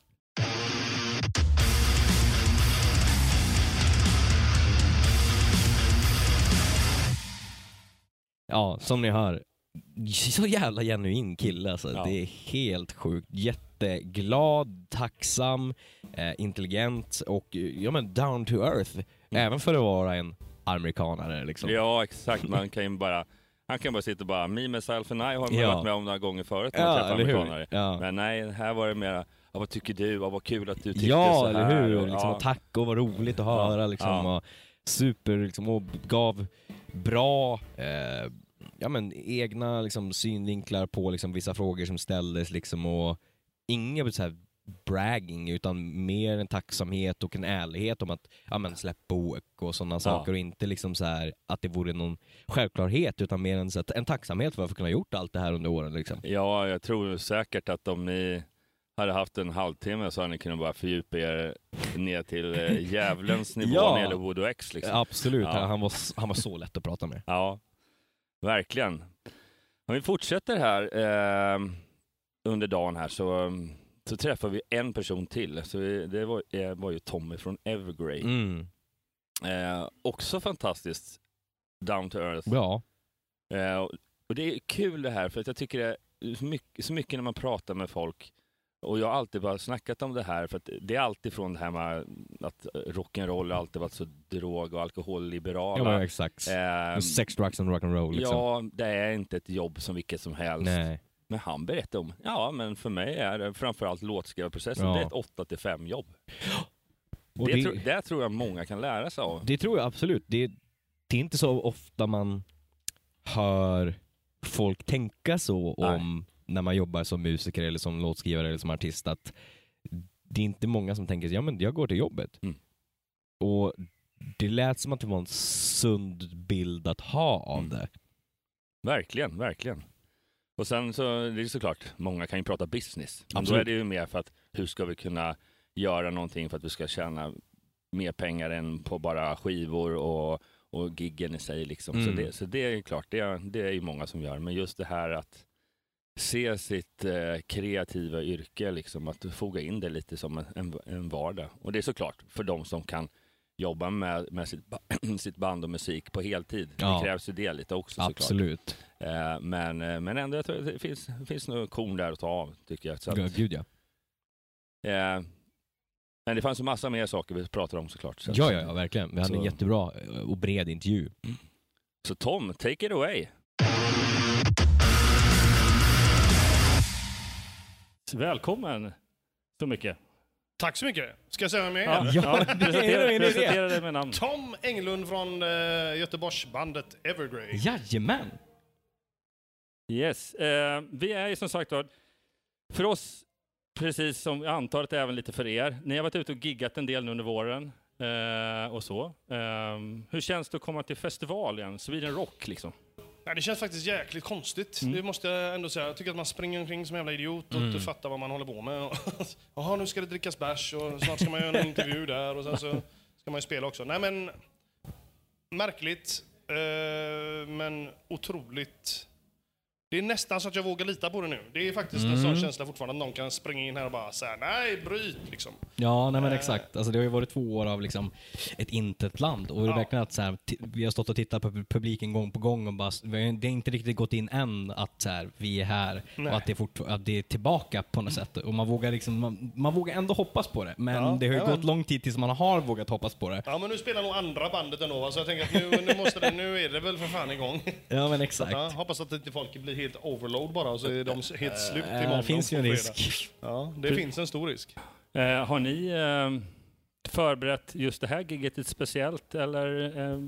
Ja, som ni hör. (laughs) Så jävla genuin kille alltså. Ja. Det är helt sjukt. Jätteglad, tacksam, eh, intelligent och eh, ja men down to earth. Även för att vara en amerikanare liksom. Ja, exakt. Man kan ju bara, han kan bara sitta och bara, me, myself and I har man Ja. varit med om några gånger förut när man Ja, träffar amerikanare. Ja. Men nej, här var det mera, ja, vad tycker du? Ja, vad kul att du tyckte så Ja, här. eller hur? Och, liksom, ja. tack och vad roligt att höra liksom. Och super, liksom, och gav bra eh, ja, men, egna liksom, synvinklar på liksom, vissa frågor som ställdes liksom, och inget så här bragging utan mer en tacksamhet och en ärlighet om att ja, men, släpp bok och sådana saker och inte liksom så här att det vore någon självklarhet utan mer en, så en tacksamhet för att kunna gjort allt det här under åren. Liksom. Ja, jag tror säkert att om ni hade haft en halvtimme så hade ni kunnat bara fördjupa er ner till eh, djävulens nivå (laughs) Ja. när det gäller Voodoo X. Liksom. Absolut, Ja. han, var, han var så lätt att prata med. Ja, verkligen. Om vi fortsätter här eh, under dagen här så, så träffar vi en person till. Så det var, eh, var ju Tommy från Evergrey. Mm. Eh, också fantastiskt down to earth. Ja. Eh, och- det är kul det här för att jag tycker det är mycket, så mycket när man pratar med folk och jag har alltid bara snackat om det här för att det är alltid från det här med att rock'n'roll har alltid varit så drog och alkoholliberala. Ja, exakt. Eh, Sex, drugs and rock'n'roll liksom. Ja, det är inte ett jobb som vilket som helst. Nej. Men han berättade om, ja men för mig är det framförallt låtskrivarprocessen, Ja. det är ett 8 till 5 jobb. Det, det- tro, det tror jag många kan lära sig av. Det tror jag absolut. Det, det är inte så ofta man hör folk tänka så om när man jobbar som musiker eller som låtskrivare eller som artist att det är inte många som tänker ja men jag går till jobbet. Mm. Och det lät som att det var en sund bild att ha av Mm. det. Verkligen, verkligen. Och sen så, det är såklart, många kan ju prata business. Men då Absolut. är det ju mer för att hur ska vi kunna göra någonting för att vi ska tjäna mer pengar än på bara skivor och, och giggen i sig. Liksom. Så, Mm. det, så det är ju klart, det, är- det är ju många som gör. Men just det här att se sitt eh, kreativa yrke, liksom, att foga in det lite som en, en, en vardag. Och det är såklart för de som kan jobba med, med sitt, (clears throat) sitt band och musik på heltid. Ja. Det krävs ju det lite också såklart. Absolut. Eh, men, eh, men ändå, jag tror det finns, finns nog korn där att ta av, tycker jag. Så att, Gud ja. eh, men det fanns ju massa mer saker vi pratade om såklart. Så, Ja, ja, ja, verkligen. Vi hade en Så- jättebra eh, och bred intervju. så Tom, take it away. Välkommen så mycket. Tack så mycket. Ska jag säga vem jag är? Ja, är presentera, presentera dig med namn. Tom Englund från uh, Göteborgsbandet Evergrey. Jajamän! Yes, eh, vi är ju som sagt var, för oss, precis som jag antar att det är även lite för er, ni har varit ute och giggat en del nu under våren eh, och så. Eh, hur känns det att komma till festival igen? Sweden Rock liksom? Nej, det känns faktiskt jäkligt konstigt. Mm. Det måste jag ändå säga. Jag tycker att man springer omkring som en jävla idiot och inte fattar vad man håller på med. (laughs) Jaha, nu ska det drickas bärs och snart ska man göra en intervju där och sen så ska man ju spela också. Nej men, märkligt, eh, men otroligt. Det är nästan så att jag vågar lita på det nu. Det är faktiskt en sån känsla fortfarande att någon kan springa in här och bara säga nej, bryt liksom. Ja, nej men Eh. exakt. Alltså, det har ju varit två år av liksom ett intet land och Ja. verkligen att så här, vi har stått och tittat på publiken gång på gång och bara, det har inte riktigt gått in än att så här, vi är här Nej. och att det, fort, att det är tillbaka på något sätt. Och man vågar, liksom, man, man vågar ändå hoppas på det. Men Ja, det har ju gått lång tid tills man har vågat hoppas på det. Ja men nu spelar nog andra bandet ändå så jag tänker att nu, nu, måste det, nu är det väl för fan igång. Ja men exakt. Ja, hoppas att inte folk blir helt overload bara och så är de helt slut Eh, imorgon det finns ju en risk. Ja, det finns en stor risk. Eh, har ni eh, förberett just det här giget lite speciellt eller? Eh,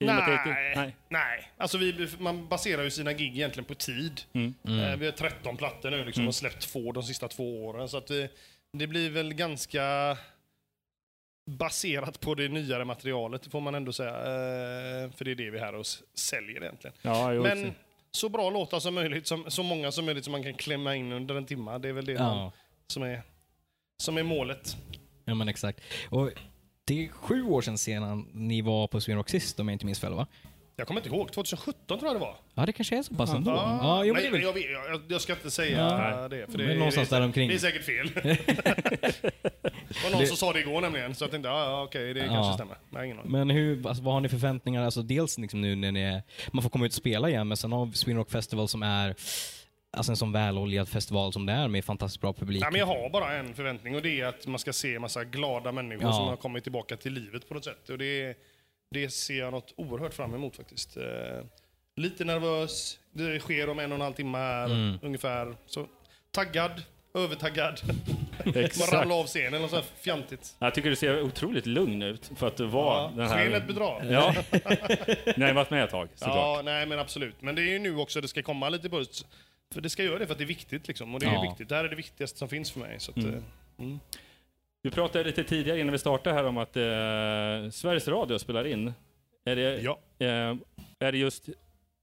är Nej. nej. Nej, alltså vi, man baserar ju sina gig egentligen på tid. Mm. Eh, Vi har 13 plattor nu liksom, och släppt två de sista två åren. Så att vi, det blir väl ganska baserat på det nyare materialet, får man ändå säga. Eh, för det är det vi är här och säljer egentligen. Ja, Men så bra låtar som möjligt, som, så många som möjligt som man kan klämma in under en timme. Det är väl det man, Ja. som, är, som är målet. ja, men exakt. Och det är sju år sedan sedan ni var på Sweden Rock sist, om jag inte minns fel va? Jag kommer inte ihåg, 2017 tror jag det var. Ja, det kanske är så pass ändå. Ja, jo, men det är väl... jag, vet- jag, jag ska inte säga Ja. det, för Men det, någonstans det, är, där omkring. det är säkert fel. (laughs) det var någon Det- som sa det igår nämligen, så jag tänkte, ja, ja okej, det Ja. kanske stämmer. Nej, ingen aning. Men hur, alltså, vad har ni för förväntningar? Alltså dels liksom nu när ni är, man får komma ut och spela igen, men sen har Sweden Rock Festival som är alltså en sån väloljad festival som det är med fantastiskt bra publik. Nej, men jag har bara en förväntning och det är att man ska se en massa glada människor Ja. som har kommit tillbaka till livet på något sätt. Och det, det ser jag något oerhört fram emot faktiskt. Eh, lite nervös, det sker om en och en halv timme här Mm. ungefär. Så taggad, övertaggad. (laughs) Exakt. Man ramlar av scenen eller så här fjantigt. Jag tycker du ser otroligt lugn ut för att du var Ja, den här... skenet bedrar. Ja. (laughs) Ni har varit med ett tag, såklart. Ja, nej men absolut. Men det är ju nu också det ska komma lite buzz. För det ska göra det för att det är viktigt liksom. Och det är Ja. viktigt. Det här är det viktigaste som finns för mig. Så att, Mm. eh, mm. Vi pratade lite tidigare innan vi startade här om att eh, Sveriges Radio spelar in. Är det, Ja. eh, är det just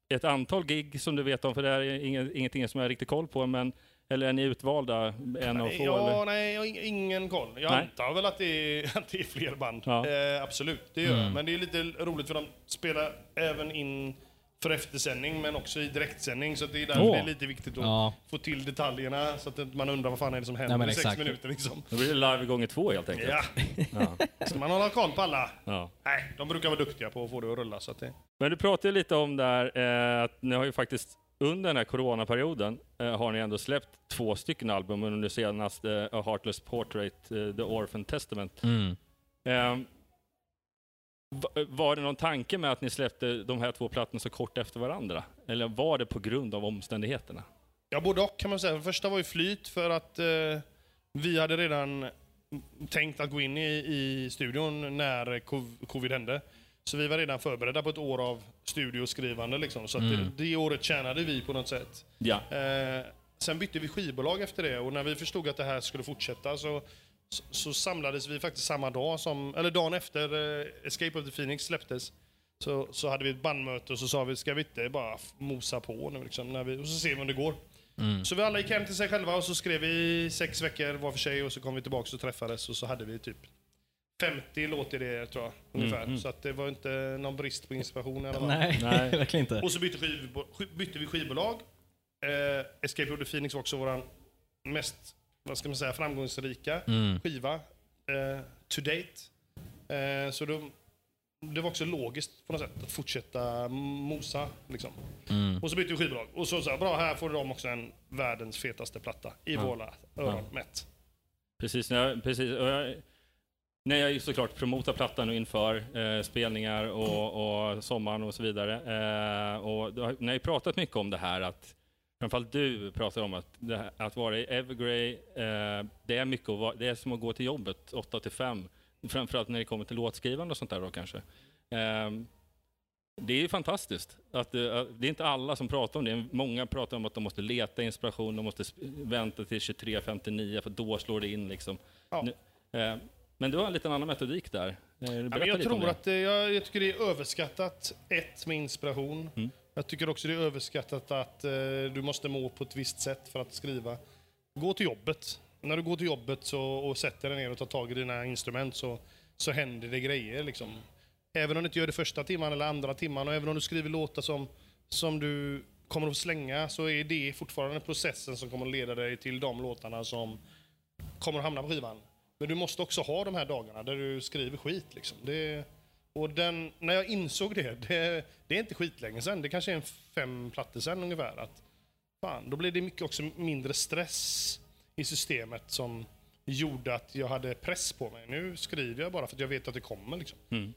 ett antal gig som du vet om? För det här är inget, ingenting som jag har riktigt koll på, men eller är ni utvalda en av få? Ja, eller? nej, jag har ing- ingen koll. Jag Nej. antar väl att det är, (laughs) att det är fler band. Ja. Eh, absolut, det gör jag. Mm. Men det är lite roligt för de spelar även in för eftersändning, men också i direktsändning. Så det är därför Åh. det är lite viktigt att Ja. få till detaljerna, så att man undrar vad fan är det som händer men i sex minuter. Liksom. Då blir det live gånger två helt enkelt. Ja. Ja. Ska man hålla koll på alla? Ja. Nej, de brukar vara duktiga på att få det att rulla. Så att det... Men du pratade lite om där eh, att ni har ju faktiskt under den här coronaperioden eh, har ni ändå släppt två stycken album under senaste A Heartless Portrait, eh, The Orphan Testament. Mm. Va- var det någon tanke med att ni släppte de här två plattorna så kort efter varandra? Eller var det på grund av omständigheterna? Ja, både och kan man säga. Det första var ju flyt för att eh, vi hade redan tänkt att gå in i, i studion när cov- covid hände. Så vi var redan förberedda på ett år av studioskrivande. Liksom. Så Mm. det, det året tjänade vi på något sätt. Ja. Eh, sen bytte vi skivbolag efter det och när vi förstod att det här skulle fortsätta så, så, så samlades vi faktiskt samma dag som, eller dagen efter eh, Escape of the Phoenix släpptes. Så, så hade vi ett bandmöte och så sa vi, ska vi inte bara mosa på nu liksom, när vi, och så ser vi om det går. Mm. Så vi alla gick hem till sig själva och så skrev vi sex veckor var för sig och så kom vi tillbaka och träffades och så hade vi typ 50 låtidéer tror jag, ungefär. Mm, mm. Så att det var inte någon brist på inspiration alla fall. Nej, Nej. (laughs) verkligen inte. Och så bytte, skiv, bytte vi skivbolag. Eh, Escape of the Phoenix var också vår mest vad ska man säga, framgångsrika Mm. skiva eh, to date. Eh, så då, det var också logiskt på något sätt att fortsätta mosa. Liksom. Mm. Och så bytte vi skivbolag. Och så sa bra här får de också en världens fetaste platta i Ja. våra öron Ja. mätt. Precis, jag, precis jag, när jag såklart promotar plattan och inför eh, spelningar och, och sommaren och så vidare. Eh, och har, ni har ju pratat mycket om det här att Framförallt du pratar om att, det här, att vara i Evergrey, eh, det är mycket vara, det är som att gå till jobbet 8 till 5. Framförallt när det kommer till låtskrivande och sånt där då kanske. Eh, det är ju fantastiskt. Att, eh, att det är inte alla som pratar om det. Många pratar om att de måste leta inspiration, de måste vänta till 23.59 för då slår det in. Liksom. Ja. Nu, eh, men du har en liten annan metodik där. Eh, Ja, jag tror det. att det, jag, jag tycker det är överskattat, ett, med inspiration. Mm. Jag tycker också det är överskattat att eh, du måste må på ett visst sätt för att skriva. Gå till jobbet. När du går till jobbet så, och sätter dig ner och tar tag i dina instrument så, så händer det grejer. Liksom. Även om du inte gör det första timman eller andra timman och även om du skriver låtar som, som du kommer att slänga så är det fortfarande processen som kommer att leda dig till de låtarna som kommer att hamna på skivan. Men du måste också ha de här dagarna där du skriver skit. Liksom. Det, och den, när jag insåg det, det, det är inte skitlänge sen, det kanske är en fem plattor sen ungefär. Att, fan, då blev det mycket också mindre stress i systemet som gjorde att jag hade press på mig. Nu skriver jag bara för att jag vet att det kommer. Liksom. Mm.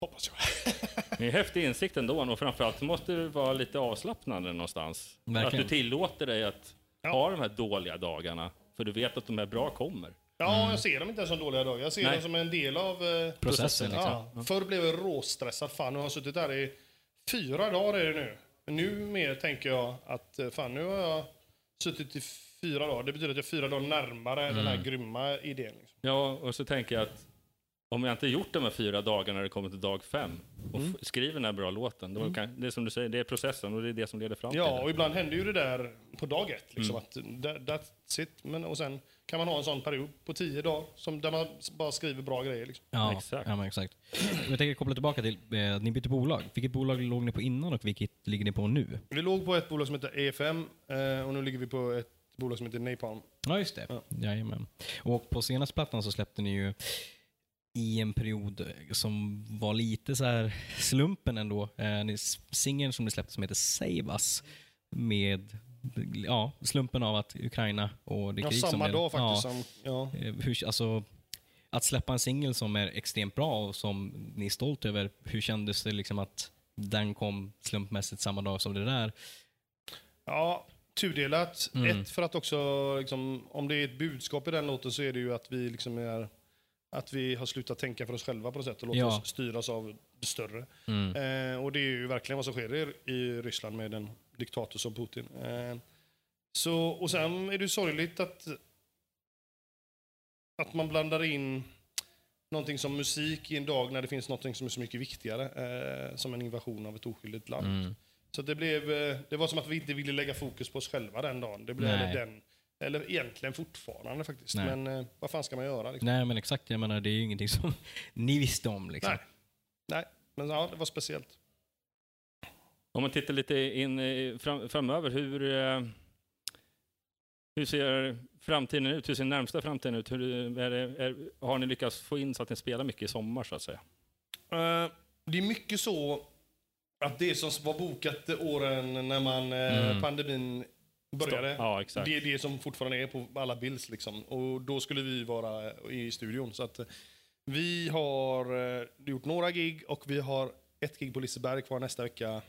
Hoppas jag. (laughs) Det är häftig insikt ändå och framförallt måste du vara lite avslappnande någonstans. Verkligen. Att du tillåter dig att ha de här dåliga dagarna, för du vet att de här bra kommer. Ja, jag ser dem inte som dåliga dagar. Jag ser Nej. dem som en del av eh, Processen, Ja. liksom. Förr blev jag råstressad. Fan, nu har jag suttit där i fyra dagar är det nu. Men nu mer tänker jag att eh, fan, nu har jag suttit i fyra dagar. Det betyder att jag är fyra dagar närmare den här Mm. grymma idén. Liksom. Ja, och så tänker jag att om jag inte gjort de här fyra dagarna när det kommer till dag fem och Mm. skriver den här bra låten, då kan, det är som du säger, det är processen och det är det som leder fram till Ja, och ibland händer ju det där på dag ett. Liksom, Mm. att that, that's it. Men, och sen kan man ha en sån period på tio dagar som, där man bara skriver bra grejer. Liksom. Ja, Exakt. Ja, men exakt. Jag tänker koppla tillbaka till, eh, ni bytte bolag. Vilket bolag låg ni på innan och vilket ligger ni på nu? Vi låg på ett bolag som heter EFM eh, och nu ligger vi på ett bolag som heter Napalm. Ja, just det. Ja. Jajamän. Och på senaste plattan så släppte ni ju i en period som var lite så här slumpen ändå. Eh, singeln som ni släppte som heter Save Us med ja, slumpen av att Ukraina och det Ja, krig som samma är- dag faktiskt. Ja, Som, ja. eh, hur, alltså, att släppa en singel som är extremt bra och som ni är stolt över, hur kändes det liksom att den kom slumpmässigt samma dag som det där? Ja, tudelat. Mm. Ett, för att också, liksom, om det är ett budskap i den låten så är det ju att vi liksom är att vi har slutat tänka för oss själva på något sätt och låter Ja. oss styras av det större. Mm. Eh, och det är ju verkligen vad som sker i, Ryssland med en diktator som Putin. Eh, så, och sen är det sorgligt att, att man blandar in någonting som musik i en dag när det finns någonting som är så mycket viktigare, eh, som en invasion av ett oskyldigt land. Mm. Så det, blev, eh, det var som att vi inte ville lägga fokus på oss själva den dagen. Det blev Nej. den, eller egentligen fortfarande faktiskt. Nej. Men eh, vad fan ska man göra? Liksom? Nej men exakt, jag menar det är ju ingenting som (laughs) ni visste om liksom. Nej. Nej, men ja, det var speciellt. Om man tittar lite in fram, framöver, hur, eh, hur ser framtiden ut? Hur ser närmsta framtiden ut? Hur, är det, är, har ni lyckats få in så att ni spelar mycket i sommar så att säga? Eh, det är mycket så att det som var bokat åren när man, eh, Mm. pandemin började, Ja, det är det som fortfarande är på alla bilds. Liksom. Och då skulle vi vara i studion. Så att, vi har gjort några gig och vi har ett gig på Liseberg kvar nästa vecka.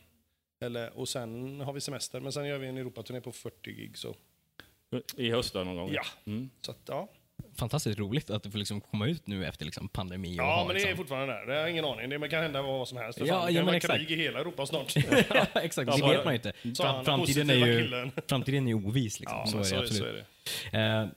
Eller, och sen har vi semester. Men sen gör vi en Europaturné på 40 gig. Så, I höst då någon gång? ja. Mm. Så att, ja. Fantastiskt roligt att det får liksom komma ut nu efter liksom pandemi. och ja, ha, men det är liksom. fortfarande där. Det har ingen aning. Det kan hända vad som helst. Ja, fan, det ja, kan vara krig i hela Europa snart. ja, (laughs) exakt, Ja, det vet man ju inte. Fram, han, framtiden, är ju, framtiden är ju oviss. Liksom. Ja, så, men är det absolut. så är det. Eh,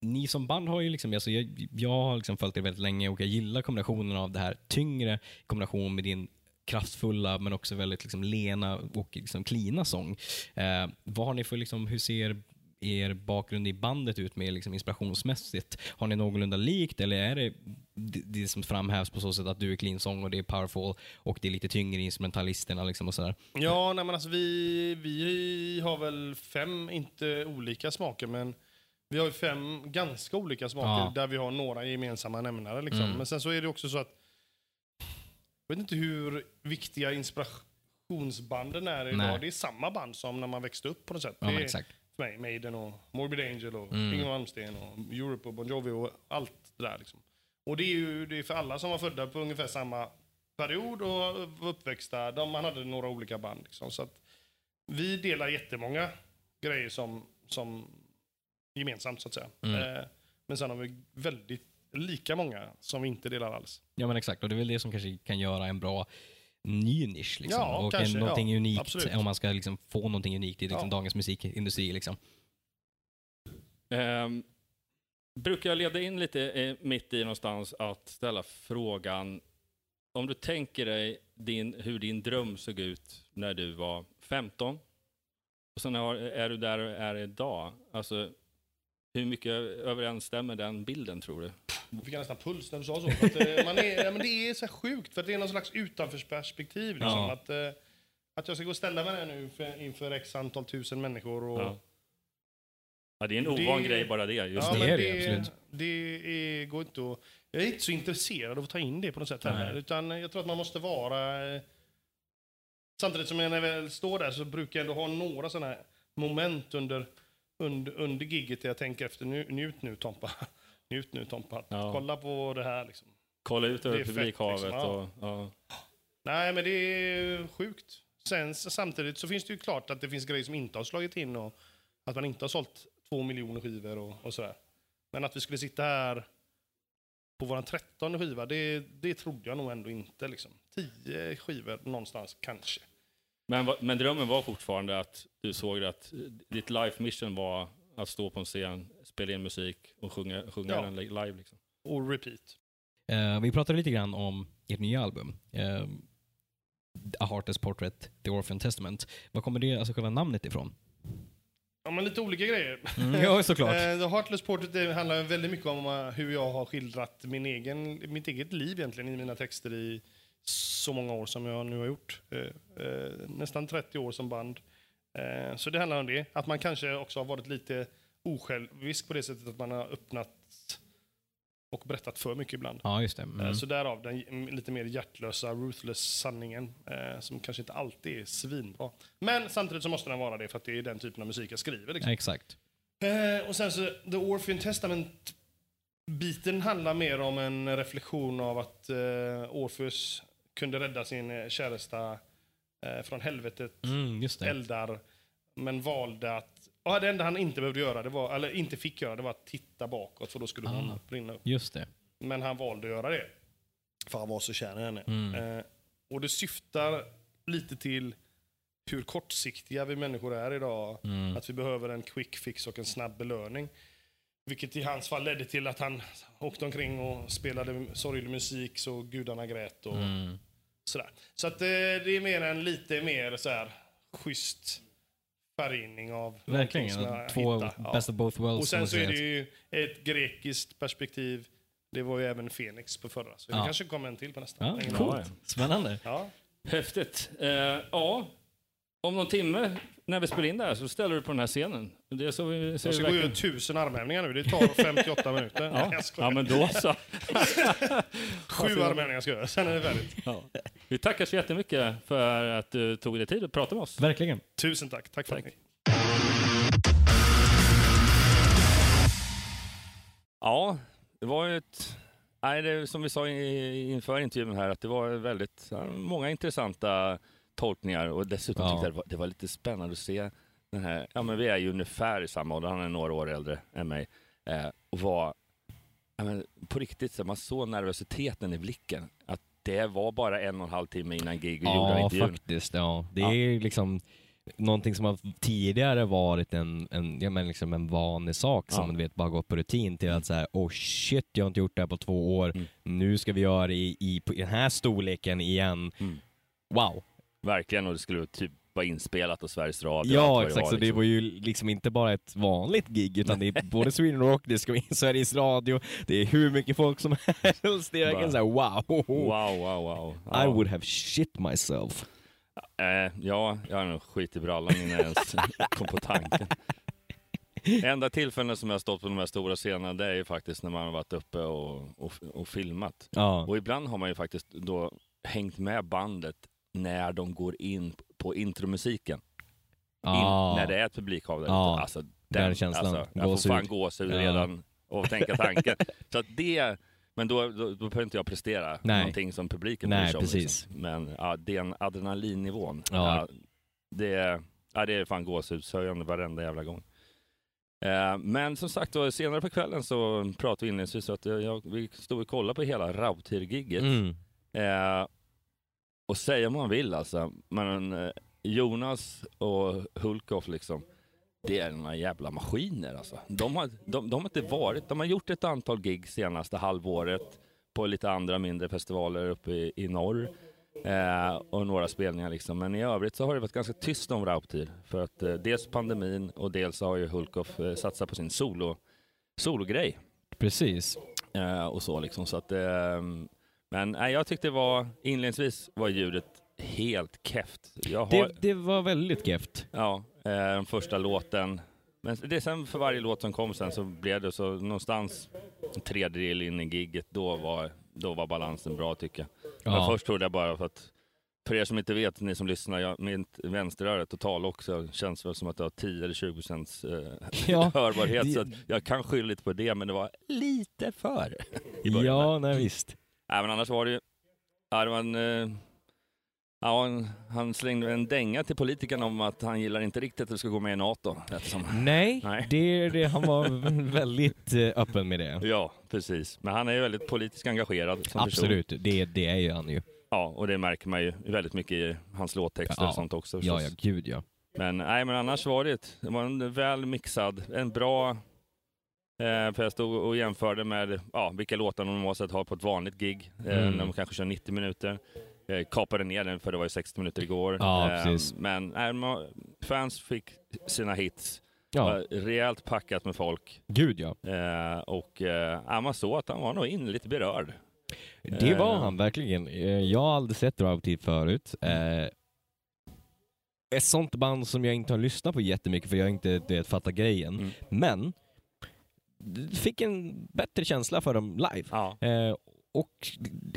ni som band har ju liksom, alltså jag, jag har liksom följt er väldigt länge och jag gillar kombinationen av det här tyngre i kombination med din kraftfulla men också väldigt liksom lena och liksom cleana sång. Eh, vad har ni för, liksom, hur ser er bakgrund i bandet ut med liksom inspirationsmässigt? Har ni någorlunda likt eller är det det, som framhävs på så sätt att du är clean sång och det är powerful och det är lite tyngre instrumentalisterna liksom och sådär? Ja, nej, men alltså vi, vi har väl fem, inte olika smaker, men vi har ju fem ganska olika smaker Ja. där vi har några gemensamma nämnare. Liksom. Mm. Men sen så är det också så att jag vet inte hur viktiga inspirationsbanden är idag. Nej. Det är samma band som när man växte upp på något sätt. Ja, exakt. för mig Maiden och Morbid Angel och Mm. Yngwie Malmsteen och Europe och Bon Jovi och allt det där. Liksom. Och det är ju det är för alla som var födda på ungefär samma period och var uppväxta. De, man hade några olika band. Liksom. Så att vi delar jättemånga grejer som, som gemensamt så att säga. Mm. Eh, men sen har vi väldigt lika många som vi inte delar alls. Ja men exakt, och det är väl det som kanske kan göra en bra ny nisch. Liksom. Ja, och kanske, en, någonting ja, unikt, absolut. om man ska liksom få någonting unikt i liksom Ja. dagens musikindustri. Liksom. Ehm, brukar jag leda in lite eh, mitt i någonstans att ställa frågan om du tänker dig din, hur din dröm såg ut när du var 15 och sen har, är du där du är idag. Alltså, hur mycket överensstämmer den bilden tror du? Jag fick nästan puls när du sa så. För att, eh, man är, (laughs) ja, men det är så här sjukt, för att det är någon slags utanförsperspektiv. Liksom, Ja. att, eh, att jag ska gå och ställa mig där nu för, inför x antal tusen människor. Och, Ja. Ja, det är en ovan grej bara det. Just ja, det. är det, absolut. det är, går inte att, jag är inte så intresserad av att ta in det på något sätt heller. Nej. Utan jag tror att man måste vara... eh, Samtidigt som jag när jag väl står där så brukar jag ändå ha några sådana här moment under, under, under gigget jag tänker efter. Nu, njut nu Tompa. (laughs) Njut nu Tompa. Ja. Kolla på det här liksom. Kolla ut över publikhavet. liksom, ja. och, ja. Nej, men det är sjukt. Sen samtidigt så finns det ju klart att det finns grejer som inte har slagit in och att man inte har sålt två miljoner skivor och, och sådär. Men att vi skulle sitta här på våran trettonde skiva, det, det trodde jag nog ändå inte. Liksom. Tio skivor någonstans, kanske. Men, men drömmen var fortfarande att du såg att ditt life mission var att stå på en scen, spela in musik och sjunga, sjunga Ja. den li- live. Liksom. Och repeat. Eh, vi pratade lite grann om ert nya album. Eh, A Heartless Portrait, The Orphan Testament. Var kommer det, alltså själva namnet ifrån? Ja, men lite olika grejer. Mm, ja, såklart. (laughs) Eh, The Heartless Portrait det handlar väldigt mycket om hur jag har skildrat min egen, mitt eget liv egentligen i mina texter i så många år som jag nu har gjort. Eh, eh, nästan 30 år som band. Eh, så det handlar om det. Att man kanske också har varit lite osjälvisk på det sättet att man har öppnat och berättat för mycket ibland. Ja, just det. Mm. Så därav den lite mer hjärtlösa, ruthless sanningen eh, som kanske inte alltid är svinbra. Men samtidigt så måste den vara det för att det är den typen av musik jag skriver. Liksom. Ja, exakt. Och sen så, The Orphan Testament biten handlar mer om en reflektion av att eh, Orpheus kunde rädda sin eh, käresta eh, från helvetet, Mm, eldar, men valde att... Ja, det enda han inte behövde göra, det var, eller inte fick göra, det var att titta bakåt för då skulle hon Ah. brinna upp. Just det. Men han valde att göra det. För han var så kär i henne. Mm. Eh, och det syftar lite till hur kortsiktiga vi människor är idag. Mm. Att vi behöver en quick fix och en snabb belöning. Vilket i hans fall ledde till att han åkte omkring och spelade sorglig musik så gudarna grät. Och Mm. sådär. Så att, eh, det är mer en lite mer så här, schysst färgning av Verkligen. som jag Två hittade. Ja. best of both worlds. Och sen så är det ju ett grekiskt perspektiv. Det var ju även Fenix på förra, så det Ja. kanske kommer en till på nästa. Ja, coolt. Spännande. Ja. Häftigt. Eh, ja, om någon timme när vi spelar in det här så ställer du på den här scenen. Det är så vi ser Jag ska gå verkligen- ut tusen armhävningar nu. Det tar 58 minuter. Nej, Ja. skojar. ja, men då så. (laughs) Sju armhävningar ska jag göra, sen är det färdigt. Ja. Vi tackar så jättemycket för att du tog dig tid att prata med oss. Verkligen. Tusen tack. Tack för Tack. att ni Ja, det var ju ett... Nej, det, som vi sa i- inför intervjun här, att det var väldigt många intressanta tolkningar och dessutom Ja. tyckte jag det var, det var lite spännande att se den här, ja men vi är ju ungefär i samma ålder, han är några år äldre än mig, eh, och var, ja, men på riktigt, så man såg nervositeten i blicken, att det var bara en och en halv timme innan gig vi gjorde Ja, intervjun. faktiskt. Ja. Det Ja. är liksom någonting som har tidigare varit en, en, ja, men liksom en vanlig sak som Ja. du vet bara gått på rutin till att säga oh shit, jag har inte gjort det här på två år. Mm. Nu ska vi göra det i, i, på den här storleken igen. Mm. Wow. Verkligen, och det skulle typ vara inspelat av Sveriges Radio. Ja, exakt. så det liksom. var ju liksom inte bara ett vanligt gig, utan det är både Sweden Rock, det ska vara in Sveriges Radio, det är hur mycket folk som helst. Det är verkligen såhär wow. Wow, wow, wow. Ja. I would have shit myself. Eh, ja, jag har nog skit i brallan innan jag ens (laughs) kom på tanken. Enda tillfällen som jag har stått på de här stora scenerna, det är ju faktiskt när man har varit uppe och, och, och filmat. Ja. Och ibland har man ju faktiskt då hängt med bandet när de går in på intromusiken. In, Ja. när det är ett publikhav där ute. Alltså, den känslan. Alltså, jag får fan gåshud redan att tänka tanken. (laughs) Så att det, men då, då, då behöver inte jag prestera Nej. någonting som publiken bryr sig om. precis. Liksom. Men ja, den adrenalinnivån, Ja. ja. det, ja, det är fan gåshudshöjande varenda jävla gång. Eh, men som sagt, då, senare på kvällen så pratade vi inledningsvis att jag, vi stod och kollade på hela Rautir-gigget. Mm. Eh, och säga vad man vill alltså, men eh, Jonas och Hulkoff liksom, det är några jävla maskiner alltså. De har, de, de har inte varit, de har gjort ett antal gig senaste halvåret på lite andra mindre festivaler uppe i, i norr. Eh, och några spelningar liksom. Men i övrigt så har det varit ganska tyst om Rauptir. För att eh, dels pandemin och dels har ju Hulkoff eh, satsat på sin solo, sologrej. Precis. Eh, och så liksom. Så att, eh, men nej, jag tyckte det var, inledningsvis var ljudet helt keft. Jag har, Det, det var väldigt geft. Ja, eh, den första låten. Men det är sen för varje låt som kom sen så blev det så någonstans en tredjedel in i gigget, då var, då var balansen bra tycker jag. Ja. Men först trodde jag bara för att, för er som inte vet, ni som lyssnar, jag, mitt vänsteröra total också känns väl som att det har 10 eller 20 procents eh, Ja, (laughs) hörbarhet. det- Så att jag kan skylla lite på det, men det var lite för. Ja, nej visst. Nej, men annars var det ju... Ja, det var en, eh, ja, han slängde en dänga till politikerna om att han gillar inte riktigt att det ska gå med i NATO. lät det som. Nej, (laughs) Nej. Det, det, han var (laughs) väldigt eh, öppen med det. Ja, precis. Men han är ju väldigt politiskt engagerad person. Absolut, det, det är ju han ju. ja, och det märker man ju väldigt mycket i hans låttexter Ja. och sånt också. Ja, förstås. ja, gud ja. Men, nej, men annars var det, det var en väl mixad, en bra... Eh, för jag stod och jämförde med ja, vilka låtar de normalt sett har på ett vanligt gig. Eh, Mm. de kanske kör 90 minuter. Eh, kapade ner den för det var ju 60 minuter igår. Ja, men nej, fans fick sina hits. Ja, rejält packat med folk. gud ja. Och ja, man såg att han var nog innerligt berörd. Det var han verkligen. Jag har aldrig sett Drive förut. Ett sånt band som jag inte har lyssnat på jättemycket för jag har inte fattat grejen. Mm. Men fick en bättre känsla för dem live. Ja. Eh, och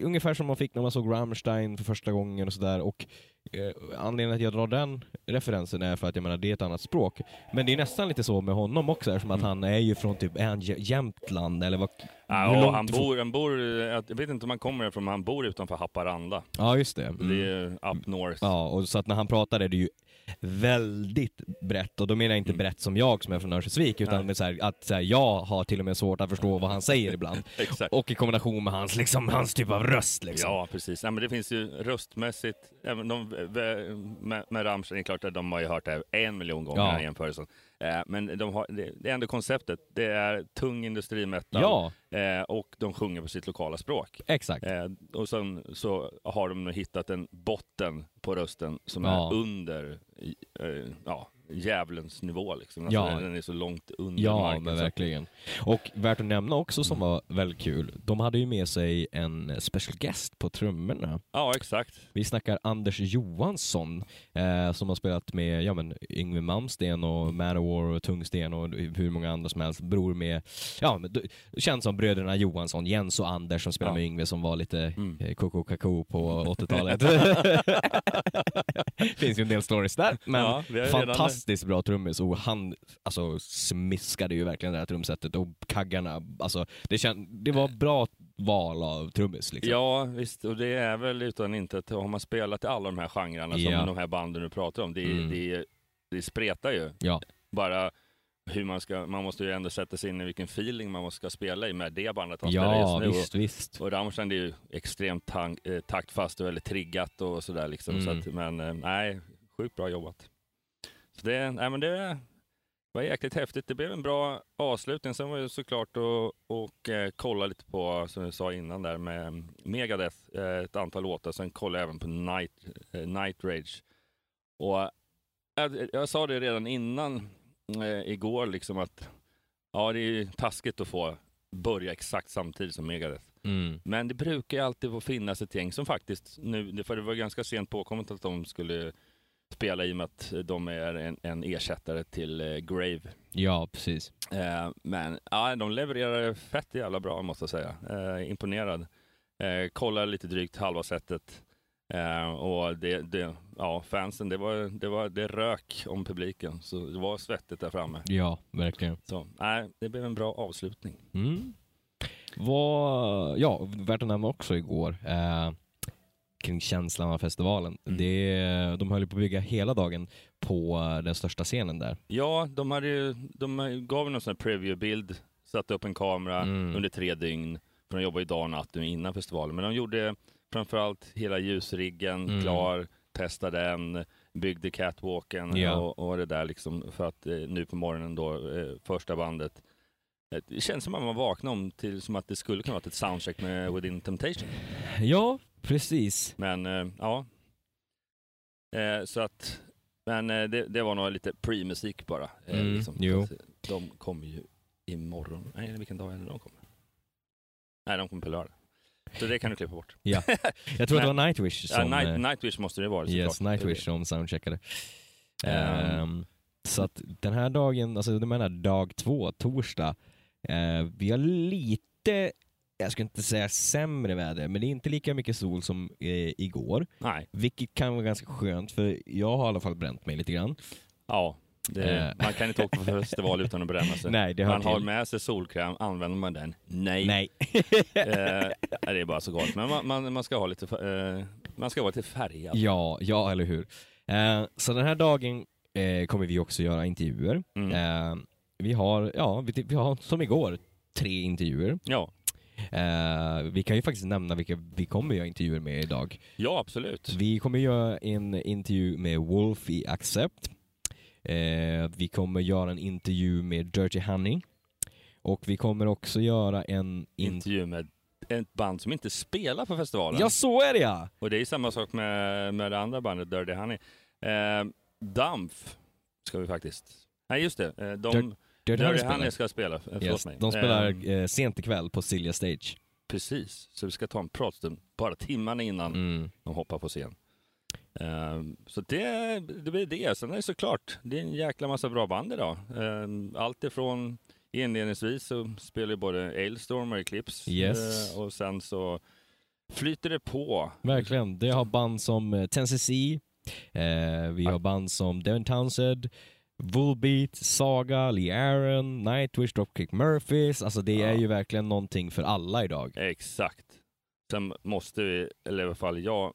ungefär som man fick när man såg Rammstein för första gången och sådär. Och eh, anledningen att jag drar den referensen är för att jag menar det är ett annat språk. Men det är nästan lite så med honom också eftersom att han är ju från typ, är han Jä- Jämtland eller vad? Ja, långt han bor, han bor, jag vet inte om han kommer ifrån, men han bor utanför Haparanda. Ja just det. Mm. Det är ju up north. Ja, och så att när han pratar är det ju väldigt brett och då menar jag inte Mm. brett som jag som är från Örnsköldsvik utan med så här, att så här, jag har till och med svårt att förstå vad han säger ibland. (laughs) Och i kombination med hans, liksom, hans typ av röst liksom. Ja, precis. Ja, men det finns ju röstmässigt, även de, med, med Rammstein, det är klart att de har ju hört det här en miljon gånger, Ja. här jämförelsen. Eh, men de har, det, är ändå konceptet. Det är tung industrimetal Ja, eh, och de sjunger på sitt lokala språk. exakt. Eh, och sen så har de hittat en botten på rösten som Ja. är under ja, djävulens nivå. Liksom. Alltså, Ja. Den är så långt under Ja, marken. men så att- verkligen. Och värt att nämna också som var väldigt kul, de hade ju med sig en special guest på trummorna. Ja, exakt. Vi snackar Anders Johansson eh, som har spelat med ja, men, Yngwie Malmsteen och Manowar och Tungsten och hur många andra som helst. Bror med, ja, men, känns som bröderna Johansson, Jens och Anders som spelar Ja. med Yngwie som var lite Mm. eh, koko kako på (laughs) 80-talet. (laughs) Finns ju en del stories där, men Ja, redan- fantastiskt bra trummis och han alltså, smiskade ju verkligen det här trumsetet och kaggarna, alltså det, känd, det var bra val av trummis. Liksom. Ja, visst. Och det är väl utan inte att har man spelat i alla de här genrerna Ja. som de här banden du pratar om, det, Mm. det, det spretar ju. Ja. Bara hur man ska, man måste ju ändå sätta sig in i vilken feeling man ska spela i med det bandet han spelar Ja, just nu. visst, visst. Och, Rammstein är ju extremt tang, eh, taktfast och väldigt triggat och sådär liksom. Så Mm. att, men eh, nej, sjukt bra jobbat. Det, nej, men det var jäkligt häftigt. Det blev en bra avslutning. Sen var det såklart att och, eh, kolla lite på, som jag sa innan där, med Megadeth, eh, ett antal låtar. Sen kollade jag även på Night, eh, Night Rage. Och jag, jag sa det redan innan igår, liksom att ja, det är taskigt att få börja exakt samtidigt som Megadeth. Mm. Men det brukar ju alltid få finnas ett gäng som faktiskt nu, för det var ganska sent påkommet att de skulle spela i och med att de är en, en ersättare till eh, Grave. Ja, precis. Eh, men ja, de levererar fett jävla bra måste jag säga. Eh, imponerad. Eh, kollar lite drygt halva sättet. Eh, och det, det, ja, fansen, det, var, det, var, det rök om publiken. Så det var svettigt där framme. Ja, verkligen. Så nej, det blev en bra avslutning. Mm. Vad, ja, värt att nämna också igår, eh, kring känslan av festivalen. Mm. Det, de höll ju på att bygga hela dagen på eh, den största scenen där. Ja, de, hade ju, de gav någon sån här preview-bild, satte upp en kamera Mm. under tre dygn, för de jobbade ju dag och natt innan festivalen. Men de gjorde framförallt hela ljusriggen Mm. klar, testade den, byggde catwalken Ja. och, och det där liksom för att eh, nu på morgonen då, eh, första bandet det känns som att man vaknade om till som att det skulle kunna vara ett soundcheck med Within Temptation. Ja, precis. Men eh, ja. Eh, så att, men eh, det, det var nog lite pre-musik bara. Mm, liksom. jo. De kommer ju imorgon. Nej, vilken dag är det de kommer? Nej, de kommer på lördag. Så det kan du klippa bort. Ja. Jag tror att det var (laughs) Nightwish Ja, som... Night, eh, Nightwish måste det vara Yes. Nightwish som soundcheckade. Ehm, så att den här dagen, alltså du menar dag två, torsdag, vi har lite, jag ska inte säga sämre väder, men det är inte lika mycket sol som eh, igår. Nej, Vilket kan vara ganska skönt, för jag har i alla fall bränt mig lite grann. ja. Det, Eh. Man kan inte åka på festival utan att bränna sig. (laughs) Nej, man har till. med sig solkräm, använder man den? Nej. Nej. Eh, (laughs) det är bara så galet. Men man, man, man ska ha lite, eh, man ska vara lite färgad. ja, ja, eller hur. Eh, så den här dagen eh, kommer vi också göra intervjuer. Mm. Eh, vi har, ja, vi, vi har som igår, tre intervjuer. Ja. Eh, vi kan ju faktiskt nämna vilka vi kommer göra intervjuer med idag. Ja, absolut. Vi kommer göra en intervju med Wolf i Accept. Eh, vi kommer göra en intervju med Dirty Honey. Och vi kommer också göra en in- Intervju med ett band som inte spelar på festivalen. Ja, så är det ja! Och det är samma sak med, med det andra bandet, Dirty Honey. Eh, Dampf ska vi faktiskt... Nej, just det. Eh, de, Dirty Honey Dirty spelar. Ska spela. Eh, förlåt Yes, mig. de spelar Eh, eh, sent ikväll på Silja Stage. precis. Så vi ska ta en pratstund bara timmarna innan Mm. de hoppar på scen. Eh, så det, det blir det. Sen är det såklart, det är en jäkla massa bra band idag. Eh, allt ifrån inledningsvis så spelar ju både Ailstorm och Eclipse. Yes. Eh, och sen så flyter det på. Verkligen. Det har band som eh, 10cc, eh, vi har band som Devin Townsend, Volbeat, Saga, Lee Aaron, Nightwish, Dropkick Murphys. Alltså det är Ja. ju verkligen någonting för alla idag. Exakt. Sen måste vi, eller i alla fall jag,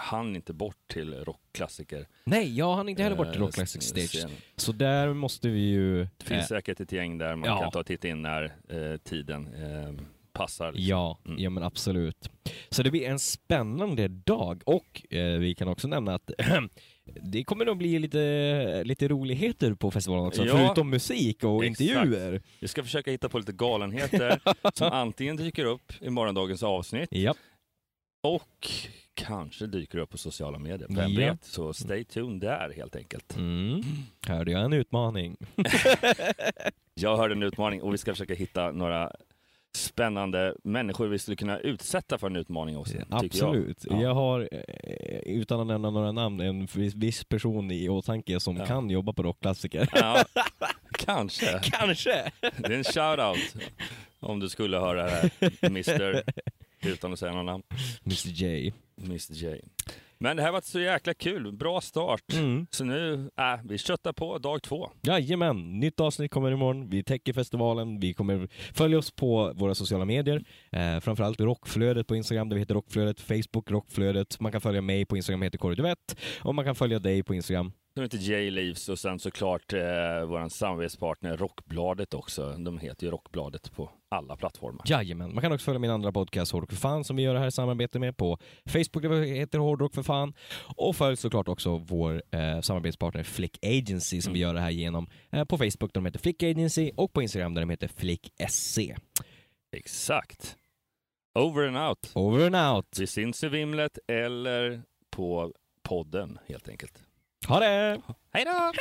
hann inte bort till rockklassiker. Nej, jag hann inte heller bort till Eh, Rock Classic Stage. Så där måste vi ju... Det finns eh, säkert ett gäng där man ja. kan ta och titta in när eh, tiden eh, passar. liksom. Ja, Mm. ja men absolut. Så det blir en spännande dag och eh, vi kan också nämna att (clears throat) det kommer nog bli lite, lite roligheter på festivalen också, Ja. förutom musik och Exakt. intervjuer. Vi ska försöka hitta på lite galenheter (laughs) som antingen dyker upp i morgondagens avsnitt Ja, och kanske dyker upp på sociala medier. Vem Ja. vet? Så stay tuned där helt enkelt. mm. hörde jag en utmaning. (laughs) Jag hörde en utmaning och vi ska försöka hitta några spännande människor vi skulle kunna utsätta för en utmaning också. Absolut. Jag. Jag, Ja. har, eh, utan att nämna några namn, en viss- person i åtanke som Ja. kan jobba på rockklassiker. Ja, (laughs) kanske. Kanske! Det är en shout-out om du skulle höra det här, Mr. Utan att säga någon namn. Mr J. Mr J. Men det här var så jäkla kul. Bra start. Mm. Så nu, äh, vi köttar på dag två. Jajamän, nytt avsnitt kommer imorgon. Vi täcker festivalen. Vi kommer följa oss på våra sociala medier. Eh, framförallt Rockflödet på Instagram där vi heter Rockflödet. Facebook Rockflödet. Man kan följa mig på Instagram, heter Kåre Duvett. Och man kan följa dig på Instagram. De heter J Leaves och sen såklart eh, vår samarbetspartner Rockbladet också. De heter ju Rockbladet på alla plattformar. Jajamän. Man kan också följa min andra podcast Hårdrock för fan som vi gör det här i samarbete med på Facebook där vi heter Hårdrock för fan. Och följ såklart också vår eh, samarbetspartner Flick Agency som vi gör det här genom eh, på Facebook där de heter Flick Agency och på Instagram där de heter Flick SC. Exakt. Over and out. Over and out. Vi syns i vimlet eller på podden helt enkelt. Ha det! Hej då!